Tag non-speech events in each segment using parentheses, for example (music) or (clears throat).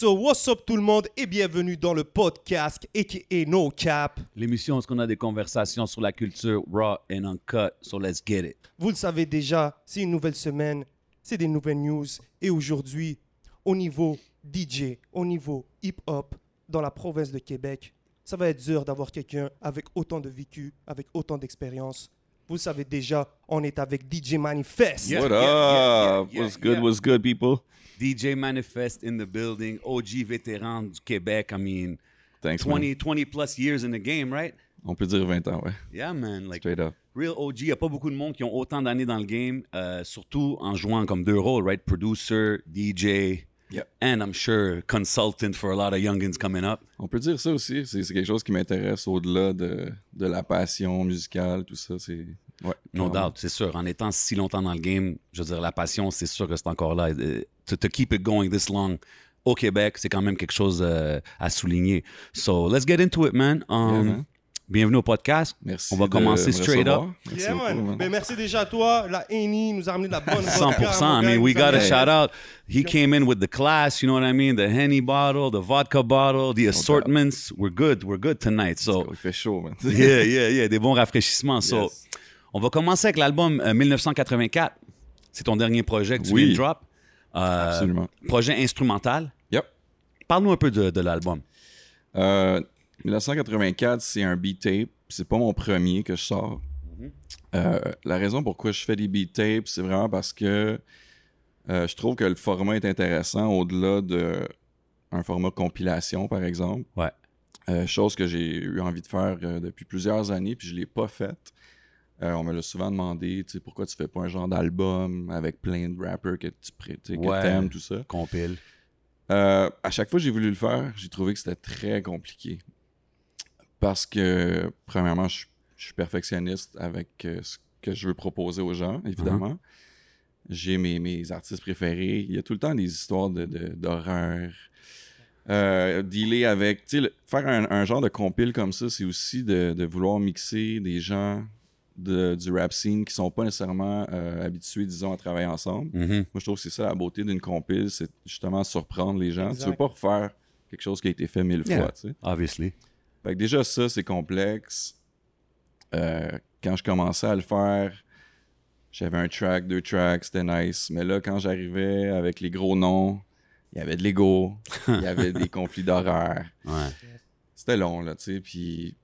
So, what's up tout le monde et bienvenue dans le podcast aka No Cap. L'émission où on a des conversations sur la culture raw and uncut? So let's get it. Vous le savez déjà, c'est une nouvelle semaine, c'est des nouvelles news. Et aujourd'hui, au niveau DJ, au niveau hip-hop, dans la province de Québec, ça va être dur d'avoir quelqu'un avec autant de vécu, avec autant d'expérience. Vous le savez déjà, on est avec DJ Manifest. Yeah, What yeah, yeah, up? yeah, what's good? yeah. What's good, people? DJ Manifest in the building. OG vétéran du Québec. I mean, Thanks, 20, man. 20 plus years in the game, right? On peut dire 20 ans, ouais. Yeah, man. Like, Straight up. real OG. Il n'y a pas beaucoup de monde qui ont autant d'années dans le game, euh, surtout en jouant comme deux rôles, right? Producer, DJ, Yep. and I'm sure consultant for a lot of youngins coming up. On peut dire ça aussi. C'est quelque chose qui m'intéresse au-delà de, de la passion musicale, tout ça. C'est. Ouais. No doubt, c'est sûr. En étant si longtemps dans le game, je veux dire, la passion, c'est sûr que c'est encore là. Euh, To, to keep it going this long au Québec, c'est quand même quelque chose euh, à souligner. So, let's get into it, man. Um, Yeah, man. Bienvenue au podcast. Merci. On va de commencer me straight up. Merci Yeah, beaucoup, man. Ben, merci déjà à toi. La Eni nous a ramené de la bonne 100%. (laughs) vodka, mon I mean, we a got to ramené- shout out. He came in with the class, you know what I mean? The Henny bottle, the vodka bottle, the assortments. We're good. We're good tonight. So, Il fait chaud, man. yeah, yeah, yeah. Des bons rafraîchissements. So, Yes. On va commencer avec l'album euh, 1984. C'est ton dernier projet que tu Oui. viens de drop. Euh, Absolument. Projet instrumental. Yep. Parle-nous un peu de, de l'album. Euh, 1984, c'est un beat tape. C'est pas mon premier que je sors. Euh, la raison pourquoi je fais des beat tapes, c'est vraiment parce que euh, je trouve que le format est intéressant au-delà de un format compilation, par exemple. Ouais. Euh, chose que j'ai eu envie de faire euh, depuis plusieurs années, puis je l'ai pas faite. Euh, on me l'a souvent demandé, tu sais, pourquoi tu fais pas un genre d'album avec plein de rappers que tu que Ouais. t'aimes, tout ça. Compile. Euh, à chaque fois que j'ai voulu le faire, j'ai trouvé que c'était très compliqué. Parce que, premièrement, je, je suis perfectionniste avec euh, ce que je veux proposer aux gens, évidemment. J'ai mes, mes artistes préférés. Il y a tout le temps des histoires de- de- d'horreur. Euh, dealer avec. Tu sais, le- faire un, un genre de compile comme ça, c'est aussi de, de vouloir mixer des gens de- du rap scene qui sont pas nécessairement euh, habitués, disons, à travailler ensemble. Mhm. Moi, je trouve que c'est ça la beauté d'une compile, c'est justement surprendre les gens. Exact. Tu veux pas refaire quelque chose qui a été fait mille Yeah. fois, tu sais. Obviously. Fait que déjà, ça, c'est complexe. Euh, quand je commençais à le faire, j'avais un track, deux tracks, c'était nice. Mais là, quand j'arrivais avec les gros noms, il y avait de l'ego, (laughs) il y avait des conflits d'horreur. Ouais. C'était long, là, tu sais. Puis,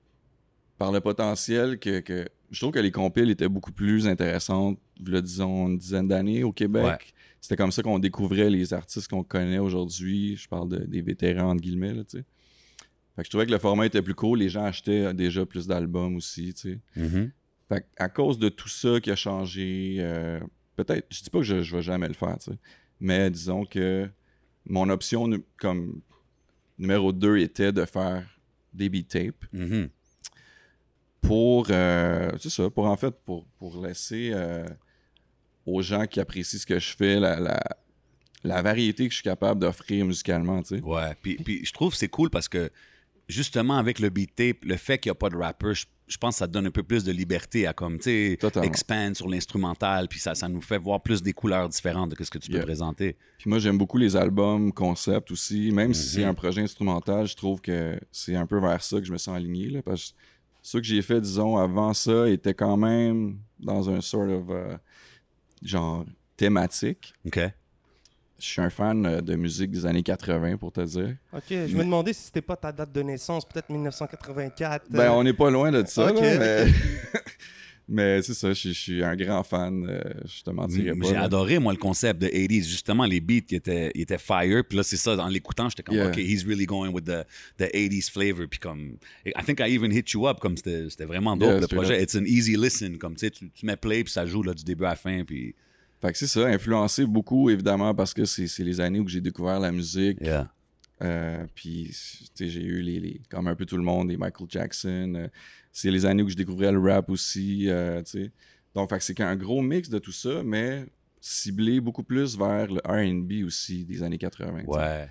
par le potentiel que, que- Je trouve que les compiles étaient beaucoup plus intéressantes, disons, une dizaine d'années au Québec. Ouais. C'était comme ça qu'on découvrait les artistes qu'on connaît aujourd'hui. Je parle de- des vétérans, entre guillemets, là, tu sais. Fait que je trouvais que le format était plus cool. Les gens achetaient déjà plus d'albums aussi, tu sais. Mhm. Fait que à cause de tout ça qui a changé, euh, peut-être, je dis pas que je, je vais jamais le faire, tu sais, mais disons que mon option comme numéro 2 était de faire des beat tapes Mhm. Pour, euh, ça, pour en fait, pour, pour laisser euh, aux gens qui apprécient ce que je fais la, la, la variété que je suis capable d'offrir musicalement, tu sais. Ouais. Puis, puis je trouve que c'est cool parce que justement avec le beat tape, le fait qu'il n'y a pas de rapper, je, je pense que ça donne un peu plus de liberté à comme, tu sais, expand sur l'instrumental, puis ça, ça nous fait voir plus des couleurs différentes de ce que tu peux Yeah. présenter. Puis moi, j'aime beaucoup les albums concept aussi. Même si c'est Mhm. un projet instrumental, je trouve que c'est un peu vers ça que je me sens aligné. Là, parce que ceux que j'ai fait, disons, avant ça, étaient quand même dans un sort of euh, genre thématique. OK? Je suis un fan euh, de musique des années 80, pour te dire. Ok, je me demandais si c'était pas ta date de naissance, peut-être 1984. Ben, euh, on n'est pas loin de ça, Ok, là, mais, (laughs) mais c'est ça, je, suis- je suis un grand fan. euh, je te mentirais pas. J'ai adoré, moi, le concept de 80s. Justement, les beats, ils étaient, ils étaient fire. Puis là, c'est ça, en l'écoutant, j'étais comme, Yeah. OK, he's really going with the, the 80s flavor. Puis comme, I think I even hit you up, comme c'était vraiment dope, Yeah, le projet. It's an easy listen. Comme, tu sais, tu mets play, puis ça joue là, du début à la fin. Puis, Fait que c'est ça, influencé beaucoup, évidemment, parce que c'est c'est les années où j'ai découvert la musique. yeah. Euh, puis, tu sais, j'ai eu les, les- comme un peu tout le monde, les Michael Jackson. euh, c'est les années où je découvrais le rap aussi, euh, tu sais. Donc, c'est qu'un gros mix de tout ça, mais ciblé beaucoup plus vers le R&B aussi des années 80. tu sais. Ouais.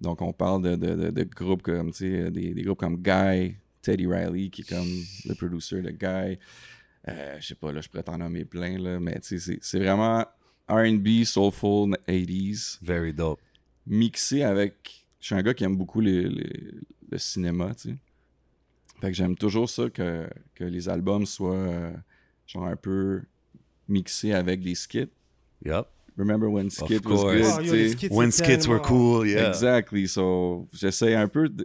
Donc, on parle de, de- de- de groupes comme, tu sais, des, des groupes comme Guy, Teddy Riley, qui est comme le producer de Guy. Euh, je sais pas, là, je pourrais t'en nommer plein, là, mais tu sais, c'est- c'est vraiment R&B, soulful, 80s, Very dope. mixé avec, je suis un gars qui aime beaucoup les, les- le cinéma, tu sais. Fait que j'aime toujours ça que, que les albums soient euh, genre un peu mixés avec des skits. Yup. Remember when skit was good, Oh, yo, skits, When skits were cool, yeah. Exactly. So, j'essaie un peu de.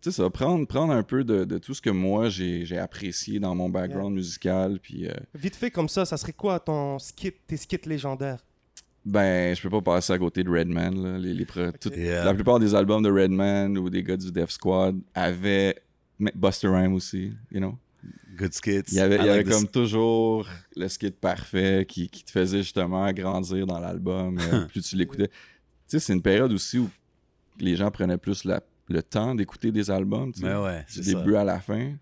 Tu sais, ça, prendre, prendre un peu de, de tout ce que moi j'ai j'ai apprécié dans mon background musical. Puis, euh, Vite fait comme ça, ça serait quoi ton skit, tes skits légendaires? Ben, je peux pas passer à côté de Redman. Là. Les, les pro- tout- Yeah. La plupart des albums de Redman ou des gars du Def Squad avaient. Mais Buster Rhymes aussi, you know? Good skits. Il y avait, I il y avait like this- comme toujours le skit parfait qui, qui te faisait justement grandir dans l'album. euh, (laughs) plus tu l'écoutais. Tu sais, c'est une période aussi où les gens prenaient plus la- le temps d'écouter des albums. tu sais, Mais ouais, du ça. début à la fin.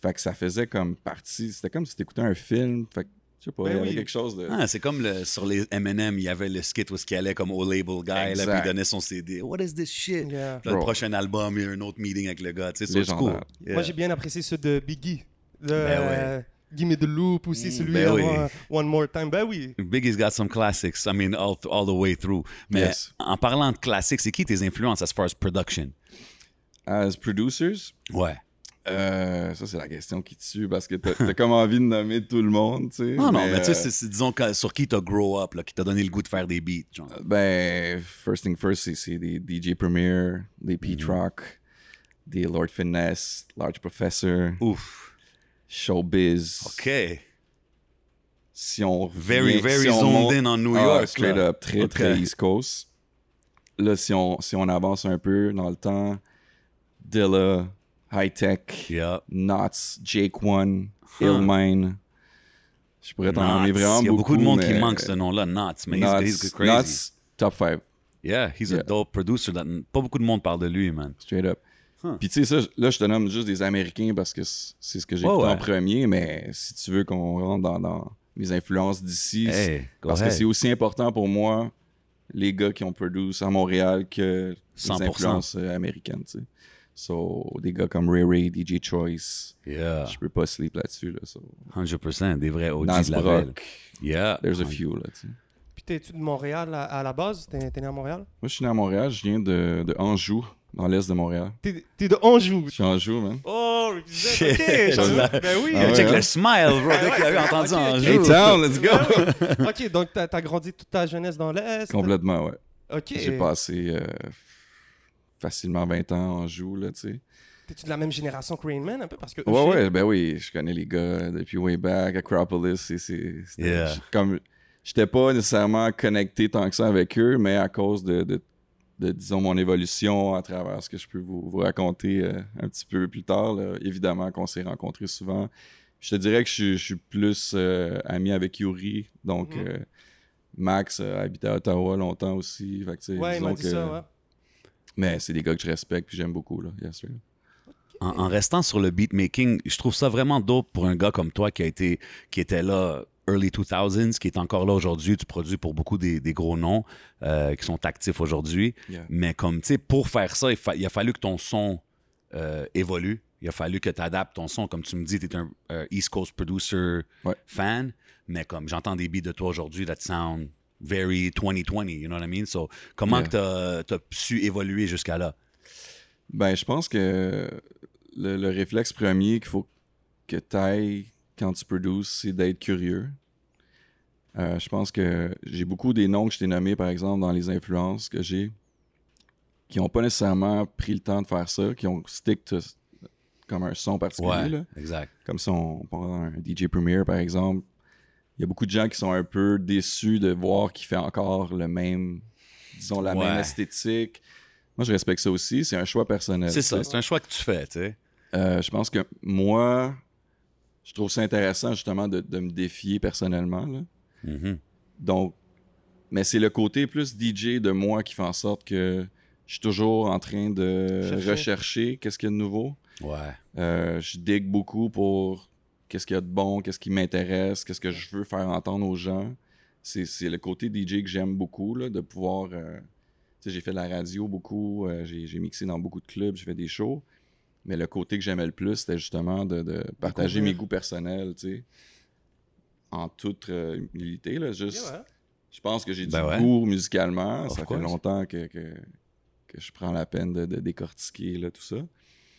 Fait que ça faisait comme partie. C'était comme si t'écoutais un film. Fait que, je sais pas, Ben il y avait oui. quelque chose de. Ah, c'est comme le- sur les M&M, il y avait le skit où il allait comme au label guy, là, puis il donnait son CD. What is this shit? Yeah. Là, le prochain album, il y a un autre meeting avec le gars. Tu sais, it's cool. Yeah. Moi, j'ai bien apprécié ceux de Biggie. Le, Ben euh, Gimme the Loop aussi, Mm, celui ben oui. avant One More Time. Ben oui. Biggie's got some classics. I mean, all, all the way through. Mais Yes. en parlant de classiques, c'est qui tes influences as far as production? As producers, Ouais. Euh, ça c'est la question qui tue parce que t'as t'as comme envie de nommer tout le monde, tu sais. Non, non, mais tu sais, euh, c'est- c'est- disons sur qui t'as grow up, là, qui t'a donné le goût de faire des beats. Genre. Ben, first thing first, c'est- c'est des DJ Premier, des Pete Mm-hmm. Rock, des Lord Finesse, Large Professor, Ouf. Showbiz. OK. Si on Very, very si on zoned monte- in on New Ah, York. straight là. up, très, OK. très East Coast. Là, si on, si on avance un peu dans le temps, Dilla, High Tech, Yeah. Knots, Jake One, Huh. Illmine. Je pourrais t'en nommer vraiment Il y a beaucoup. beaucoup de monde qui manque ce nom-là, Knots, mais he's, Knots, he's crazy. Knots, top 5, Yeah, he's a Yeah. dope producer. That, pas beaucoup de monde parle de lui, man. straight up. Huh. Puis tu sais, ça, là, je te nomme juste des Américains parce que c'est ce que j'ai Ouais, écouté en premier, mais si tu veux qu'on rentre dans, dans mes influences d'ici, Hey, parce que c'est aussi important pour moi, les gars qui ont produit à Montréal, que les 100%. influences euh, américaines, tu sais. So, des gars comme Ray Ray, DJ Choice, Yeah, je peux pas sleep là-dessus, là. So. 100%, des vrais OG Nas de la. Brock, Yeah. there's a few, là, tu sais. Puis t'es-tu de Montréal à, à la base? T'es t'es né à Montréal? Moi, je suis né à Montréal, je viens de, de Anjou, dans l'est de Montréal. T'es t'es de Anjou? Je suis Anjou, man. Oh, je disais, Shit. ok. Ah Ben oui. Ah ouais, Check hein? le smile, bro. Dès qu'il avait entendu ok, en ok. jeu. Hey, town, let's go! ok, donc t'as as grandi toute ta jeunesse dans l'Est? Complètement, ouais. Ok. J'ai passé euh, facilement 20 ans en joue, là, tu sais. T'es-tu de la même génération que Rain Man un peu? Parce que. Ouais, ouais, ben oui, je connais les gars depuis way back, Acropolis, c'est... Yeah. Comme, j'étais pas nécessairement connecté tant que ça avec eux, mais à cause de, de, de, disons, mon évolution à travers ce que je peux vous, vous raconter euh, un petit peu plus tard, là, évidemment qu'on s'est rencontrés souvent. Je te dirais que je, suis- je suis plus euh, ami avec Yuri, donc... Mhm. euh, Max euh, habitait à Ottawa longtemps aussi. Fait que, il m'a dit que- ça, ouais. Mais c'est des gars que je respecte puis j'aime beaucoup, là. Yes. En, en restant sur le beatmaking, je trouve ça vraiment dope pour un gars comme toi qui a été qui était là early 2000s, qui est encore là aujourd'hui. Tu produis pour beaucoup des, des gros noms euh, qui sont actifs aujourd'hui. Yeah. Mais comme, tu sais, pour faire ça, il, fa- il a fallu que ton son euh, évolue. Il a fallu que tu adaptes ton son. Comme tu me dis, tu es un euh, East Coast producer Ouais. fan. Mais comme j'entends des beats de toi aujourd'hui that sound very 2020, you know what I mean? So, comment Yeah. que tu as su évoluer jusqu'à là? Ben, je pense que le, le réflexe premier qu'il faut que tu ailles quand tu produces, c'est d'être curieux. Euh, je pense que j'ai beaucoup des noms que je t'ai nommés, par exemple, dans les influences que j'ai, qui n'ont pas nécessairement pris le temps de faire ça, qui ont stick to- comme un son particulier. Ouais, là. exact. Comme si on prend un DJ Premier, par exemple. Il y a beaucoup de gens qui sont un peu déçus de voir qu'il fait encore le même, disons, la même esthétique. Moi, je respecte ça aussi. C'est un choix personnel. C'est ça, c'est un choix que tu fais, tu sais. Euh, je pense que moi, je trouve ça intéressant justement de, de me défier personnellement. là. Mhm. Donc, mais c'est le côté plus DJ de moi qui fait en sorte que je suis toujours en train de Chercher. rechercher qu'est-ce qu'il y a de nouveau. Ouais. Euh, je digue beaucoup pour qu'est-ce qu'il y a de bon, qu'est-ce qui m'intéresse, qu'est-ce que je veux faire entendre aux gens. C'est c'est le côté DJ que j'aime beaucoup, là, de pouvoir... euh, tu sais, j'ai fait de la radio beaucoup, euh, j'ai j'ai mixé dans beaucoup de clubs, j'ai fait des shows. Mais le côté que j'aimais le plus, c'était justement de, de partager mes goûts personnels, tu sais. En toute euh, humilité, là, juste... Yeah, ouais. Je pense que j'ai Ben du ouais. goût musicalement. Of ça course. fait longtemps que, que, que je prends la peine de, de décortiquer là, tout ça.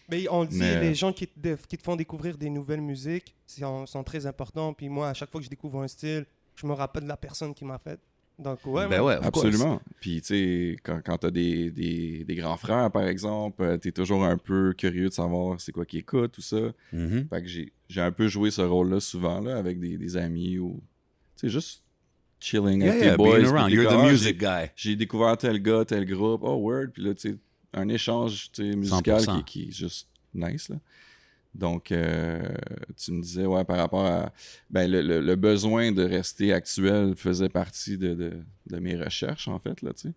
Mais on dit, Mais- les gens qui te, qui te font découvrir des nouvelles musiques sont, sont très importants. Puis moi, à chaque fois que je découvre un style, je me rappelle de la personne qui m'a fait. Donc, ouais. Ben ouais. Absolument. Puis, tu sais, quand, quand t'as des, des, des grands frères, par exemple, euh, t'es toujours un peu curieux de savoir c'est quoi qu'ils écoutent, tout ça. Mhm. Fait que j'ai j'ai un peu joué ce rôle-là souvent, là, avec des, des amis ou, tu sais, juste chilling Yeah, avec yeah, tes boys. You're the music guy. J'ai découvert tel gars, tel groupe, oh, word, puis là, tu sais, un échange, musical 100%. qui, qui est juste nice, là. Donc, euh, tu me disais, ouais, par rapport à. Ben, le, le- le besoin de rester actuel faisait partie de, de- de mes recherches, en fait, là, tu sais.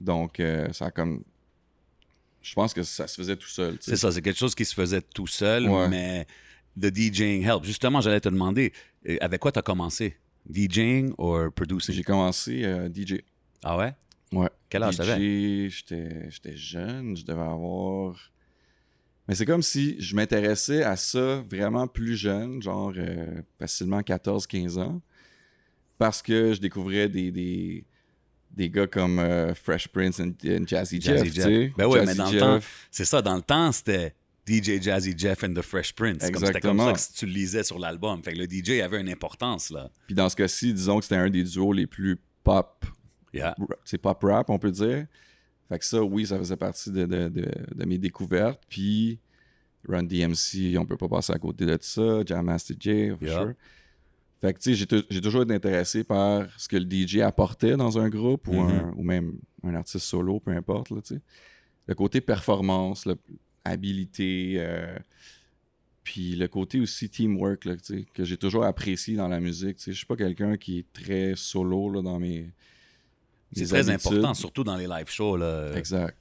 Donc, euh, ça a comme. Je pense que ça se faisait tout seul. C'est ça, c'est quelque chose qui se faisait tout seul, Ouais. mais the DJing help. Justement, j'allais te demander, euh, avec quoi tu as commencé? DJing ou producing? J'ai commencé euh, DJ. Ah ouais? Ouais. Quel âge t'avais? J'étais jeune, je devais avoir. Mais c'est comme si je m'intéressais à ça vraiment plus jeune, genre euh, facilement 14-15 ans, parce que je découvrais des, des, des gars comme euh, Fresh Prince and, and Jazzy, Jazzy Jeff. Ben ouais, Jazzy mais dans le temps, C'est ça, dans le temps, c'était DJ Jazzy Jeff and the Fresh Prince. C'était comme ça que tu le lisais sur l'album. Fait que le DJ avait une importance, là. Puis dans ce cas-ci, disons que c'était un des duos les plus pop, Yeah. c'est pop rap, on peut dire. Fait que ça, oui, ça faisait partie de, de- de- de mes découvertes. Puis Run DMC, on peut pas passer à côté de ça. Jam Master Jay, for Yeah. sure. Fait que tu sais, j'ai tou- j'ai toujours été intéressé par ce que le DJ apportait dans un groupe ou, Mhm. un- ou même un artiste solo, peu importe, là, tu sais. Le côté performance, le- habilité, euh, puis le côté aussi teamwork, là, tu sais, que j'ai toujours apprécié dans la musique. tu sais. Je suis pas quelqu'un qui est très solo là, dans mes. C'est très habitudes. important, surtout dans les live shows, là. Exact.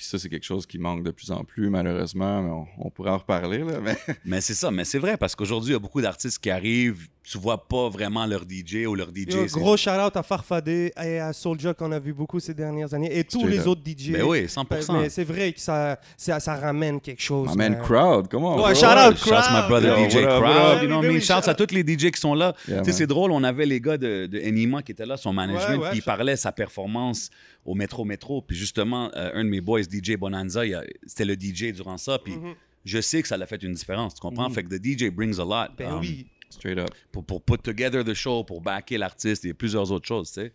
Puis ça, c'est quelque chose qui manque de plus en plus, malheureusement. Mais on, on pourrait en reparler, là. Mais... (laughs) Mais c'est ça, mais c'est vrai parce qu'aujourd'hui, il y a beaucoup d'artistes qui arrivent, tu vois pas vraiment leur DJ ou leur DJ. Yo, gros shout-out à Farfadé et à Soulja qu'on a vu beaucoup ces dernières années et tous les autres DJ. Ben oui, 100%. Mais c'est vrai que ça, ça, ça ramène quelque chose. Man, man. crowd, comment Ouais, shout out Shouts my brother Yo, DJ what Crowd, what up? you know what Shouts shout- à tous les DJ qui sont là. Yeah, tu sais, c'est drôle, on avait les gars de, de Enima qui étaient là, son management, Ouais, ouais, puis il shout- parlait sa performance au Métro Métro. Puis justement, euh, un de mes boys, DJ Bonanza, c'était le DJ durant ça, puis Mhm. je sais que ça l'a fait une différence, tu comprends? Mhm. Fait que the DJ brings a lot. Ben um, oui. Straight up. Pour, pour put together the show, pour backer l'artiste et plusieurs autres choses, tu sais.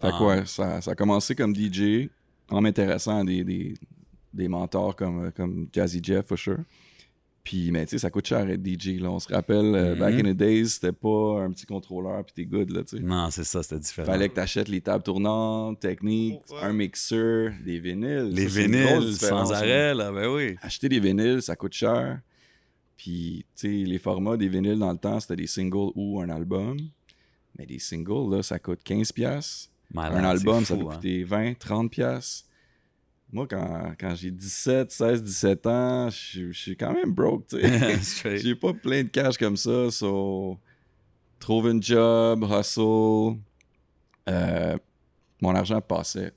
Fait que ouais, ça, ça a commencé comme DJ en m'intéressant à des, des, des mentors comme, comme Jazzy Jeff, for sure. Puis, mais tu sais, ça coûte cher être DJ, là. On se rappelle, euh, Mhm. back in the days, c'était pas un petit contrôleur puis t'es good, là, tu sais. Non, c'est ça, c'était différent. Fallait que t'achètes les tables tournantes, techniques, Ouais. un mixeur, des vinyles. Les Ça, vinyles, sans là. arrêt, là, ben oui. Acheter des vinyles, ça coûte cher. Puis, tu sais, les formats des vinyles dans le temps, c'était des singles ou un album. Mais des singles, là, ça coûte 15$. piastres. Malade, un album, ça peut hein. coûter 20, 30$. Moi, quand, quand j'ai 17, 16, 17 ans, je suis- je suis quand même broke, tu sais. (laughs) J'ai pas plein de cash comme ça, so... Trouve un job, hustle. Euh, mon argent passait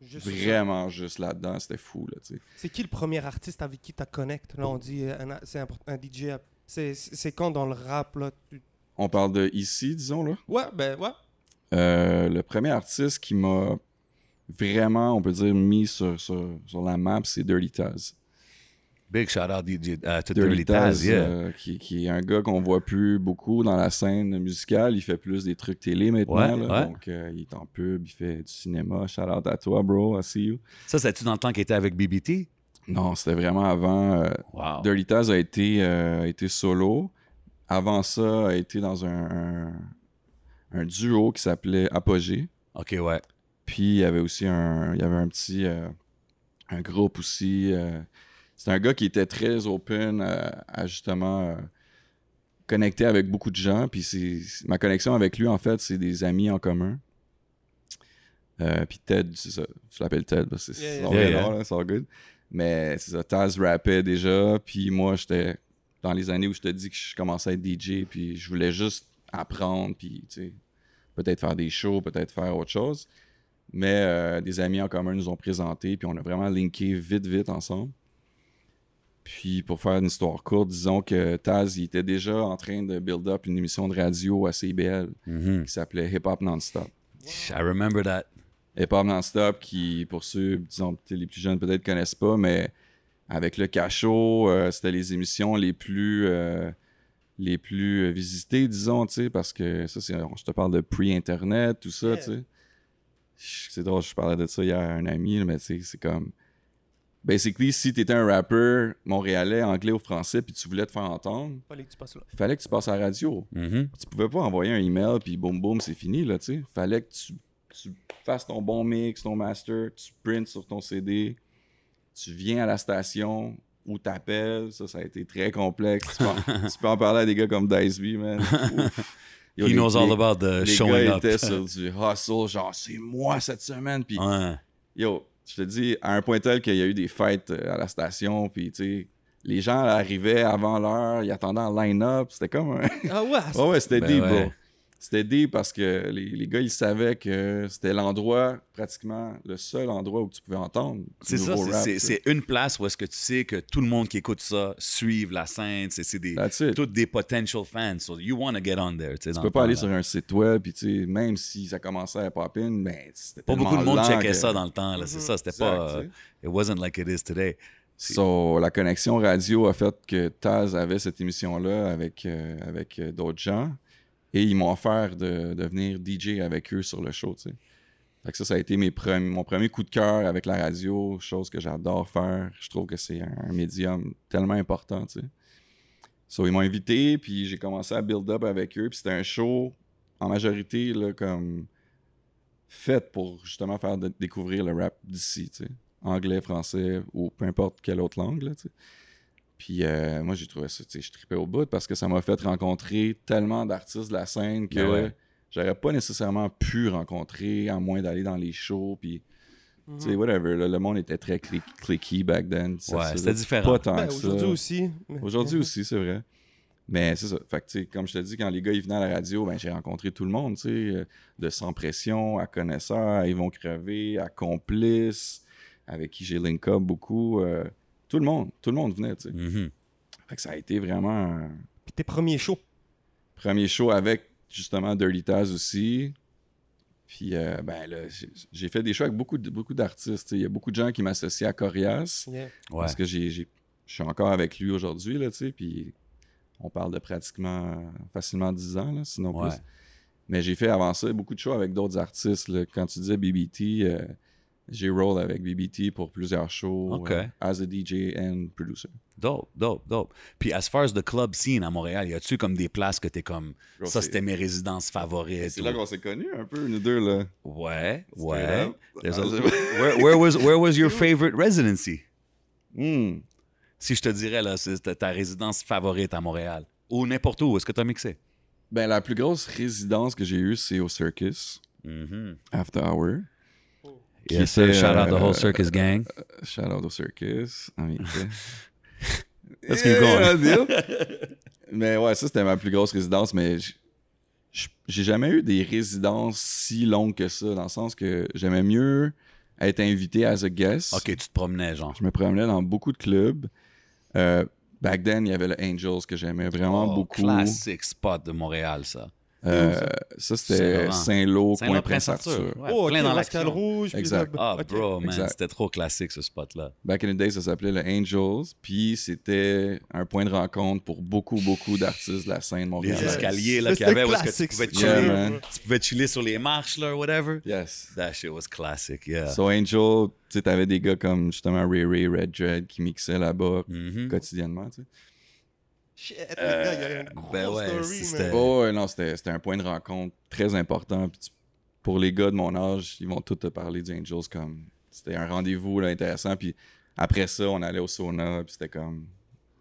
Juste- vraiment juste là-dedans, c'était fou, là, tu sais. C'est qui le premier artiste avec qui tu connectes Là, on dit euh, un, c'est un, un DJ. C'est, c'est quand dans le rap, là tu- On parle de ici, disons, là? Ouais, ben ouais. Euh, le premier artiste qui m'a vraiment, on peut dire, mis sur, sur, sur la map, c'est Dirty Taz. Big shout out DJ, uh, to Dirty Dirty Taz, Taz, yeah. euh, qui, qui est un gars qu'on voit plus beaucoup dans la scène musicale. Il fait plus des trucs télé maintenant. Ouais, là. ouais. Donc, euh, il est en pub, il fait du cinéma. Shout out à toi, bro. I see you. Ça, c'est-tu dans le temps qu'il était avec BBT? Non, c'était vraiment avant. euh, Wow. Dirty Taz a été, euh, a été solo. Avant ça, a été dans un, un, un duo qui s'appelait Apogée. OK, ouais. Puis il y avait aussi un, il y avait un petit euh, un groupe aussi. euh, c'est un gars qui était très open euh, à justement connecter avec beaucoup de gens. Puis c'est ma connexion avec lui en fait, c'est des amis en commun. Euh, puis Ted, c'est ça, je l'appelle Ted parce que c'est Yeah, là, c'est good. Mais c'est ça, Taz rappait déjà. Puis moi, j'étais dans les années où je te dis que je commençais à être DJ. Puis je voulais juste apprendre. Puis tu sais, peut-être faire des shows, peut-être faire autre chose. Mais euh, des amis en commun nous ont présenté, puis on a vraiment linké vite, vite ensemble. Puis pour faire une histoire courte, disons que Taz il était déjà en train de build up une émission de radio à CBL Mhm. qui s'appelait Hip Hop Non-Stop. I remember that. Hip Hop Non-Stop, qui, pour ceux, disons, les plus jeunes, peut-être connaissent pas, mais avec le cachot, euh, c'était les émissions les plus. euh, les plus visitées, disons, tu sais, parce que ça, c'est, je te parle de pre-internet, tout ça, Yeah. tu sais. C'est drôle, je parlais de ça hier à un ami, mais tu sais, c'est comme. Basically, si t'étais un rappeur montréalais, anglais ou français, puis tu voulais te faire entendre, Fallait que tu passes là. fallait que tu passes à la radio. Mhm. Tu pouvais pas envoyer un email, puis boum boum, c'est fini, là, tu sais. Fallait que tu, tu fasses ton bon mix, ton master, tu printes sur ton CD, tu viens à la station ou t'appelles. Ça, ça a été très complexe. Tu peux, en, (laughs) tu peux en parler à des gars comme Diceby, man. (laughs) Ouf. Yo, He les- knows all about the les showing gars up. étaient sur (laughs) du hustle, genre c'est moi cette semaine. Puis Ouais. yo, je te dis, à un point tel qu'il y a eu des fêtes euh, à la station, puis tu sais, les gens arrivaient avant l'heure, ils attendaient en line-up. C'était comme un. Ah ouais, (laughs) Ouais, ouais, c'était Ben deep, ouais. bro. C'était deep parce que les, les gars, ils savaient que c'était l'endroit, pratiquement le seul endroit où tu pouvais entendre. C'est ça, c'est- une place où est-ce que tu sais que tout le monde qui écoute ça suive la scène, c'est des toutes des potential fans, so you want to get on there. Tu peux pas aller sur un site web, puis même si ça commençait à pop in, ben, c'était Pas beaucoup de monde checkait que- ça dans le temps, c'est ça, c'était pas, sais. it wasn't like it is today. So, la connexion radio a fait que Taz avait cette émission-là avec, euh, avec euh, d'autres gens. Et ils m'ont offert de, venir DJ avec eux sur le show, ça, ça a été mes mon premier coup de cœur avec la radio, chose que j'adore faire. Je trouve que c'est un, médium tellement important. So, ils m'ont invité, puis j'ai commencé à build up avec eux. Puis c'était un show, en majorité, là, comme fait pour justement faire découvrir le rap d'ici. Anglais, français ou peu importe quelle autre langue, là. Puis euh, moi, j'ai trouvé ça, tu sais, je tripais au bout parce que ça m'a fait rencontrer tellement d'artistes de la scène que Ben ouais. j'aurais pas nécessairement pu rencontrer à moins d'aller dans les shows. Puis, Mhm. tu sais, whatever. là, le monde était très click- clicky back then. Ouais, c'était différent. Pas tant Ben, aujourd'hui aussi. Aujourd'hui (laughs) aussi, c'est vrai. Mais c'est ça. Fait que, tu sais, comme je te dis, quand les gars ils venaient à la radio, ben, j'ai rencontré tout le monde, tu sais, euh, de Sans Pression à Connaisseurs, à Ils vont crever, à Complice, avec qui j'ai link up beaucoup. euh, tout le monde, tout le monde venait, tu sais. Mhm. Fait que ça a été vraiment un Puis tes premiers shows? premier show avec, justement, Dirty Taz aussi. Puis, euh, ben là, j'ai- fait des shows avec beaucoup, de- beaucoup d'artistes. Il y a beaucoup de gens qui m'associent à Corias. Yeah. Ouais. Parce que j'ai, j'ai- je suis encore avec lui aujourd'hui, là, tu sais, puis on parle de pratiquement facilement 10 ans, là, sinon Ouais. plus. Mais j'ai fait avant ça beaucoup de shows avec d'autres artistes. là. Quand tu disais BBT, euh, j'ai roll avec BBT pour plusieurs shows Ok. euh, as a DJ and producer. Dope, dope, dope. Puis as far as the club scene à Montréal, y a-tu comme des places que t'es comme Bro, ça c'était mes résidences favorites. C'est ou- là qu'on s'est connus un peu, nous deux, là. Ouais, ouais. Ah, a- (laughs) where, where was where was your (laughs) favorite residency? Hmm. Si je te dirais là, c'est ta- résidence favorite à Montréal ou n'importe où, est-ce que tu as mixé? Ben, la plus grosse résidence que j'ai eue, c'est au Circus, Mhm. After Hour. Qui Yes, sir. était, Shout out the euh, whole circus gang. Shout out au Circus. Let's keep going. mais ouais, ça, c'était ma plus grosse résidence, mais j'ai jamais eu des résidences si longues que ça, dans le sens que j'aimais mieux être invité as a guest. Ok, tu te promenais genre. Je me promenais dans beaucoup de clubs. Euh, back then, il y avait le Angels que j'aimais vraiment Oh, beaucoup. Classic spot de Montréal, ça. Euh, ça, c'était. Saint-Lô, coin Prince Arthur. Arthur. Ouais, oh, plein dans l'action. Rouge. Exact. Ah, ok. bro, man, c'était trop classique ce spot-là. Back in the day, ça s'appelait le Angels, puis c'était un point de rencontre pour beaucoup, beaucoup d'artistes de la scène Les montréalaise. escaliers là, qu'il y avait, où que tu classique, pouvais chiller, Yeah, man. tu pouvais chiller sur les marches là, whatever. Yes. That shit was classic, yeah. So Angel, tu sais, t'avais des gars comme justement Ray Ray, Red Dread qui mixaient là-bas Mhm. quotidiennement, tu sais. Shit, les gars, il y a une grosse ben ouais, story. Oh, ouais, non, c'était c'était un point de rencontre très important. Puis tu- pour les gars de mon âge, ils vont tous te parler du Angels comme. C'était un rendez-vous là, intéressant. Puis après ça, on allait au sauna, puis c'était comme.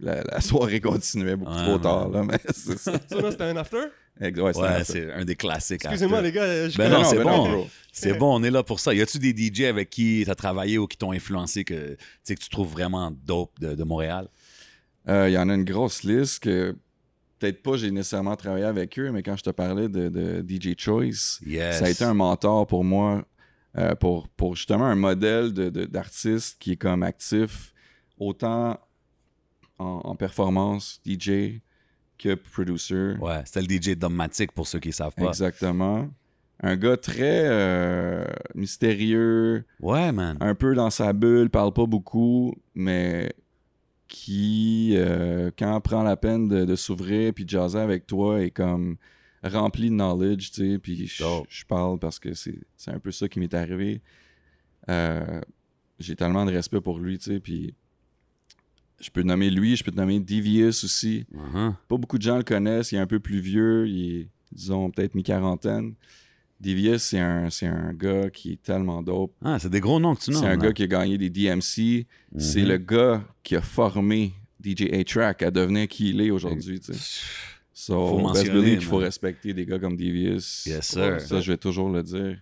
La, la (laughs) soirée continuait beaucoup Ouais, trop ouais. tard, là, (laughs) mais c'est ça. C'était un after? Ouais, c'était Ouais, un- c'est un des classiques. Excusez-moi, les gars. je Ben non, c'est ben bon. C'est bon, on est là pour ça. Y a-tu des DJ avec qui tu as travaillé ou qui t'ont influencé que, tu sais, que tu trouves vraiment dope de, de Montréal? Euh, Il y en a une grosse liste que peut-être pas j'ai nécessairement travaillé avec eux, mais quand je te parlais de, de DJ Choice, Yes. ça a été un mentor pour moi, euh, pour, pour justement un modèle de- de- d'artiste qui est comme actif autant en, en performance, DJ, que producer. Ouais, c'était le DJ Dommatic pour ceux qui savent pas. Exactement. un gars très euh, mystérieux, Ouais, man. un peu dans sa bulle, parle pas beaucoup, mais qui, euh, quand prend la peine de, de s'ouvrir puis de jaser avec toi, est comme rempli de knowledge, tu sais, puis je parle parce que c'est c'est un peu ça qui m'est arrivé. Euh, J'ai tellement de respect pour lui, tu sais, puis je peux te nommer lui, je peux te nommer Devious aussi. Uh-huh. Pas beaucoup de gens le connaissent, il est un peu plus vieux, il est, disons, peut-être mi-quarantaine. Devious, c'est un, un gars qui est tellement dope. Ah, c'est des gros noms que tu nommes. C'est un gars qui a gagné des DMC. C'est Mhm. le gars qui a formé DJ A-Track à devenir qui il est aujourd'hui. tu sais. So, Faut best believe qu'il faut respecter des gars comme Devious. Yes, sir. Ça, je vais toujours le dire.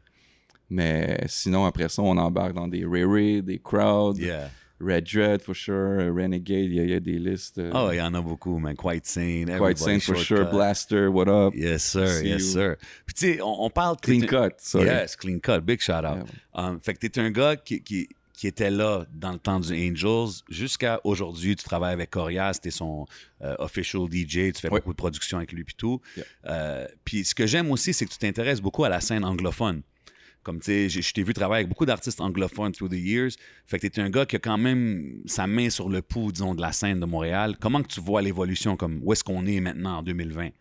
Mais sinon, après ça, on embarque dans des Ray Ray, des Crowd, Yeah. Red Dread for sure, Renegade, il y, a- il y a des listes. Oh, il y en a beaucoup, man. Quite Sane. Quite Saint for sure. Blaster, What Up, Yes, sir. Yes, you. sir. Puis, tu sais, on, on parle. Clean Cut. Sorry. Yes, clean cut. Big shout out. Yeah. Um, fait que t'es un gars qui, qui, qui était là dans le temps du Angels jusqu'à aujourd'hui. Tu travailles avec Corias, t'es son euh, official DJ, tu fais Oui. beaucoup de production avec lui puis tout. Yeah. Euh, puis ce que j'aime aussi, c'est que tu t'intéresses beaucoup à la scène anglophone. Comme tu sais, je t'ai vu travailler avec beaucoup d'artistes anglophones through the years. Fait que t'es un gars qui a quand même sa main sur le pouls, disons, de la scène de Montréal. Comment que tu vois l'évolution, comme où est-ce qu'on est maintenant en 2020?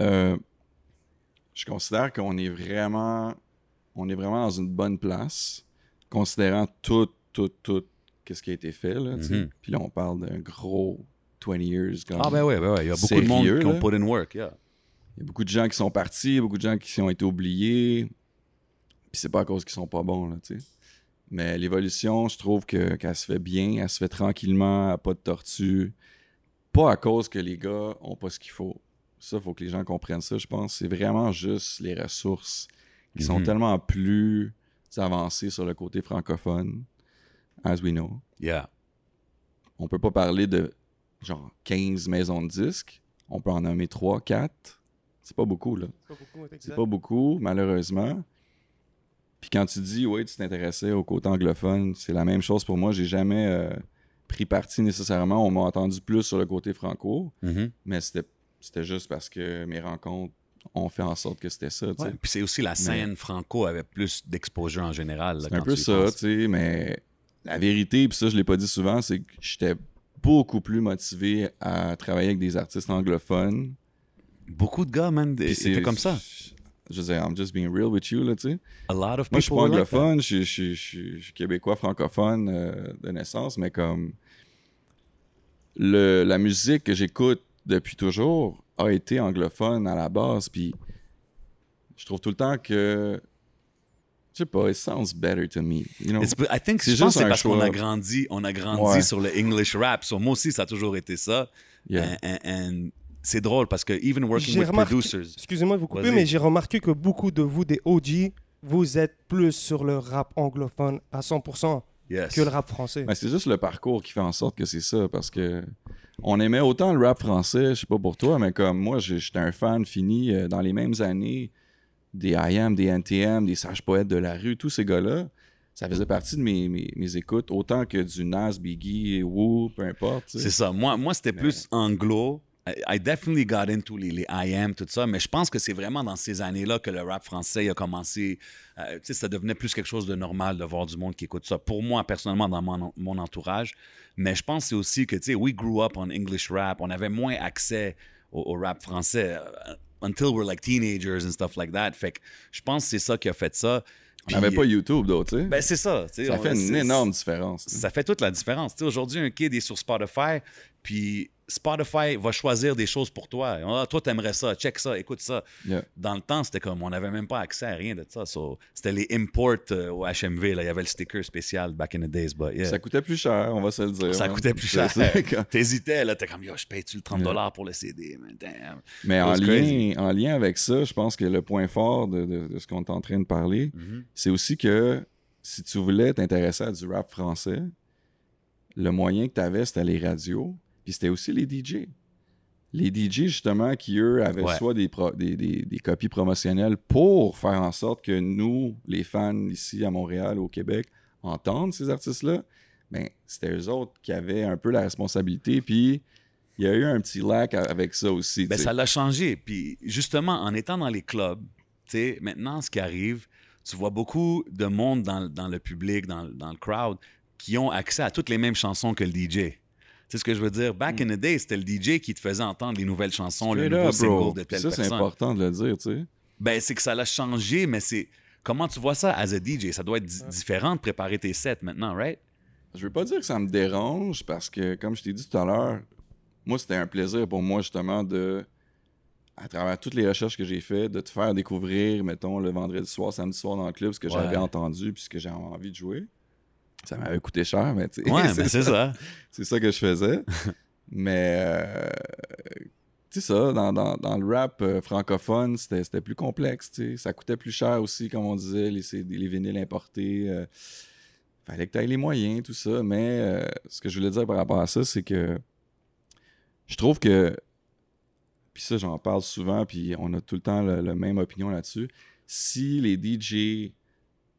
Euh, je considère qu'on est vraiment on est vraiment dans une bonne place, considérant tout, tout, tout qu'est-ce qui a été fait. Là. Mhm. Puis là, on parle d'un gros 20 years. Ah ben oui, ben ouais. Il y a beaucoup de monde qui ont put in work, yeah. Il y a beaucoup de gens qui sont partis, beaucoup de gens qui ont été oubliés. Puis c'est pas à cause qu'ils sont pas bons, là, tu sais. Mais l'évolution, je trouve que qu'elle se fait bien, elle se fait tranquillement, à pas de tortue. Pas à cause que les gars ont pas ce qu'il faut. Ça, faut que les gens comprennent ça, je pense. C'est vraiment juste les ressources qui sont Mhm. tellement plus avancées sur le côté francophone, as we know. Yeah. On peut pas parler de genre 15 maisons de disques. On peut en nommer 3, 4. C'est pas beaucoup, là. C'est pas beaucoup, C'est exact. pas beaucoup, malheureusement. Puis quand tu dis, oui, tu t'intéressais au côté anglophone, c'est la même chose pour moi. J'ai jamais euh, pris parti nécessairement. On m'a entendu plus sur le côté franco, Mhm. mais c'était juste parce que mes rencontres ont fait en sorte que c'était ça. Ouais, Puis c'est aussi la scène franco avait plus d'exposure en général. C'est un peu tu ça, tu sais, mais la vérité, puis ça, je l'ai pas dit souvent, c'est que j'étais beaucoup plus motivé à travailler avec des artistes anglophones. Beaucoup de gars, man, c'était comme ça. Je veux dire, I'm just being real with you, là, tu sais. A lot of Moi, je suis pas like anglophone, je, je- je- je- je suis québécois francophone euh, de naissance, mais comme le, la musique que j'écoute depuis toujours a été anglophone à la base, puis je trouve tout le temps que je sais pas, it sounds better to me. You know? It's- I think je pense que c'est parce qu'on a grandi, on a grandi Ouais. sur le English rap. So, moi aussi, ça a toujours été ça. Yeah. And- and- and c'est drôle parce que even working with remarqué- producers. Excusez-moi de vous couper, mais j'ai remarqué que beaucoup de vous, des OG, vous êtes plus sur le rap anglophone à 100% Yes. que le rap français. Ben, c'est juste le parcours qui fait en sorte que c'est ça, parce que on aimait autant le rap français, je sais pas pour toi, mais comme moi, j'ai- j'étais un fan fini euh, dans les mêmes années des IAM, des NTM, des sages poètes de la rue, tous ces gars-là. Ça faisait partie de mes, mes, mes écoutes, autant que du Nas, Biggie, Woo, peu importe. tu sais. C'est ça. Moi, moi c'était plus anglo. I, I definitely got into les, les IM, tout ça, mais je pense que c'est vraiment dans ces années-là que le rap français a commencé. euh, tu sais, ça devenait plus quelque chose de normal de voir du monde qui écoute ça. Pour moi, personnellement, dans mon, mon entourage. Mais je pense aussi que, tu sais, we grew up on English rap. On avait moins accès au, au rap français euh, until we're like teenagers and stuff like that. Fait que je pense que c'est ça qui a fait ça. On n'avait pas YouTube, d'autres, tu sais. Ben, c'est ça. ça on- fait une énorme différence. ça fait toute la différence. Tu sais, Aujourd'hui, un kid est sur Spotify, puis Spotify va choisir des choses pour toi. Ah, toi, t'aimerais ça, check ça, écoute ça. Yeah. Dans le temps, c'était comme, on n'avait même pas accès à rien de ça. So, c'était les imports euh, au HMV. Là. Il y avait le sticker spécial back in the days. But yeah. Ça coûtait plus cher, on va se le dire. Ça man. coûtait plus cher. (laughs) T'hésitais, là. T'es comme, yo, je paye-tu le 30$ dollars pour le CD, man? Damn. Mais en lien, en lien avec ça, je pense que le point fort de, de- de ce qu'on est en train de parler, Mhm. c'est aussi que si tu voulais t'intéresser à du rap français, le moyen que tu avais, c'était les radios, puis c'était aussi les DJ. Les DJ, justement, qui, eux, avaient Ouais. soit des, pro- des, des- des copies promotionnelles pour faire en sorte que nous, les fans ici à Montréal, au Québec, entendent ces artistes-là, ben, c'était eux autres qui avaient un peu la responsabilité, puis il y a eu un petit lac avec ça aussi. Ben, ça l'a changé. Puis justement, en étant dans les clubs, maintenant, ce qui arrive, tu vois beaucoup de monde dans, dans le public, dans, dans le crowd, qui ont accès à toutes les mêmes chansons que le DJ. Tu sais ce que je veux dire? Back in the day, c'était le DJ qui te faisait entendre les nouvelles chansons, le nouveau single de telle ça, c'est personne. important de le dire, tu sais. Ben, c'est que ça l'a changé, mais c'est. Comment tu vois ça as a DJ? Ça doit être di- différent de préparer tes sets maintenant, right? Je veux pas dire que ça me dérange parce que, comme je t'ai dit tout à l'heure, moi, c'était un plaisir pour moi, justement, de, à travers toutes les recherches que j'ai faites, de te faire découvrir, mettons, le vendredi soir, samedi soir dans le club, ce que Ouais. j'avais entendu puis ce que j'avais envie de jouer. Ça m'avait coûté cher, mais tu sais, Ouais, (laughs) mais c'est ça. c'est ça que je faisais. (laughs) mais, euh, tu sais ça, dans, dans- dans le rap euh, francophone, c'était plus complexe, tu sais. Ça coûtait plus cher aussi, comme on disait, les, vinyles importés. euh, fallait que tu aies les moyens, tout ça. Mais euh, ce que je voulais dire par rapport à ça, c'est que je trouve que, puis ça, j'en parle souvent, puis on a tout le temps le- la même opinion là-dessus. Si les DJ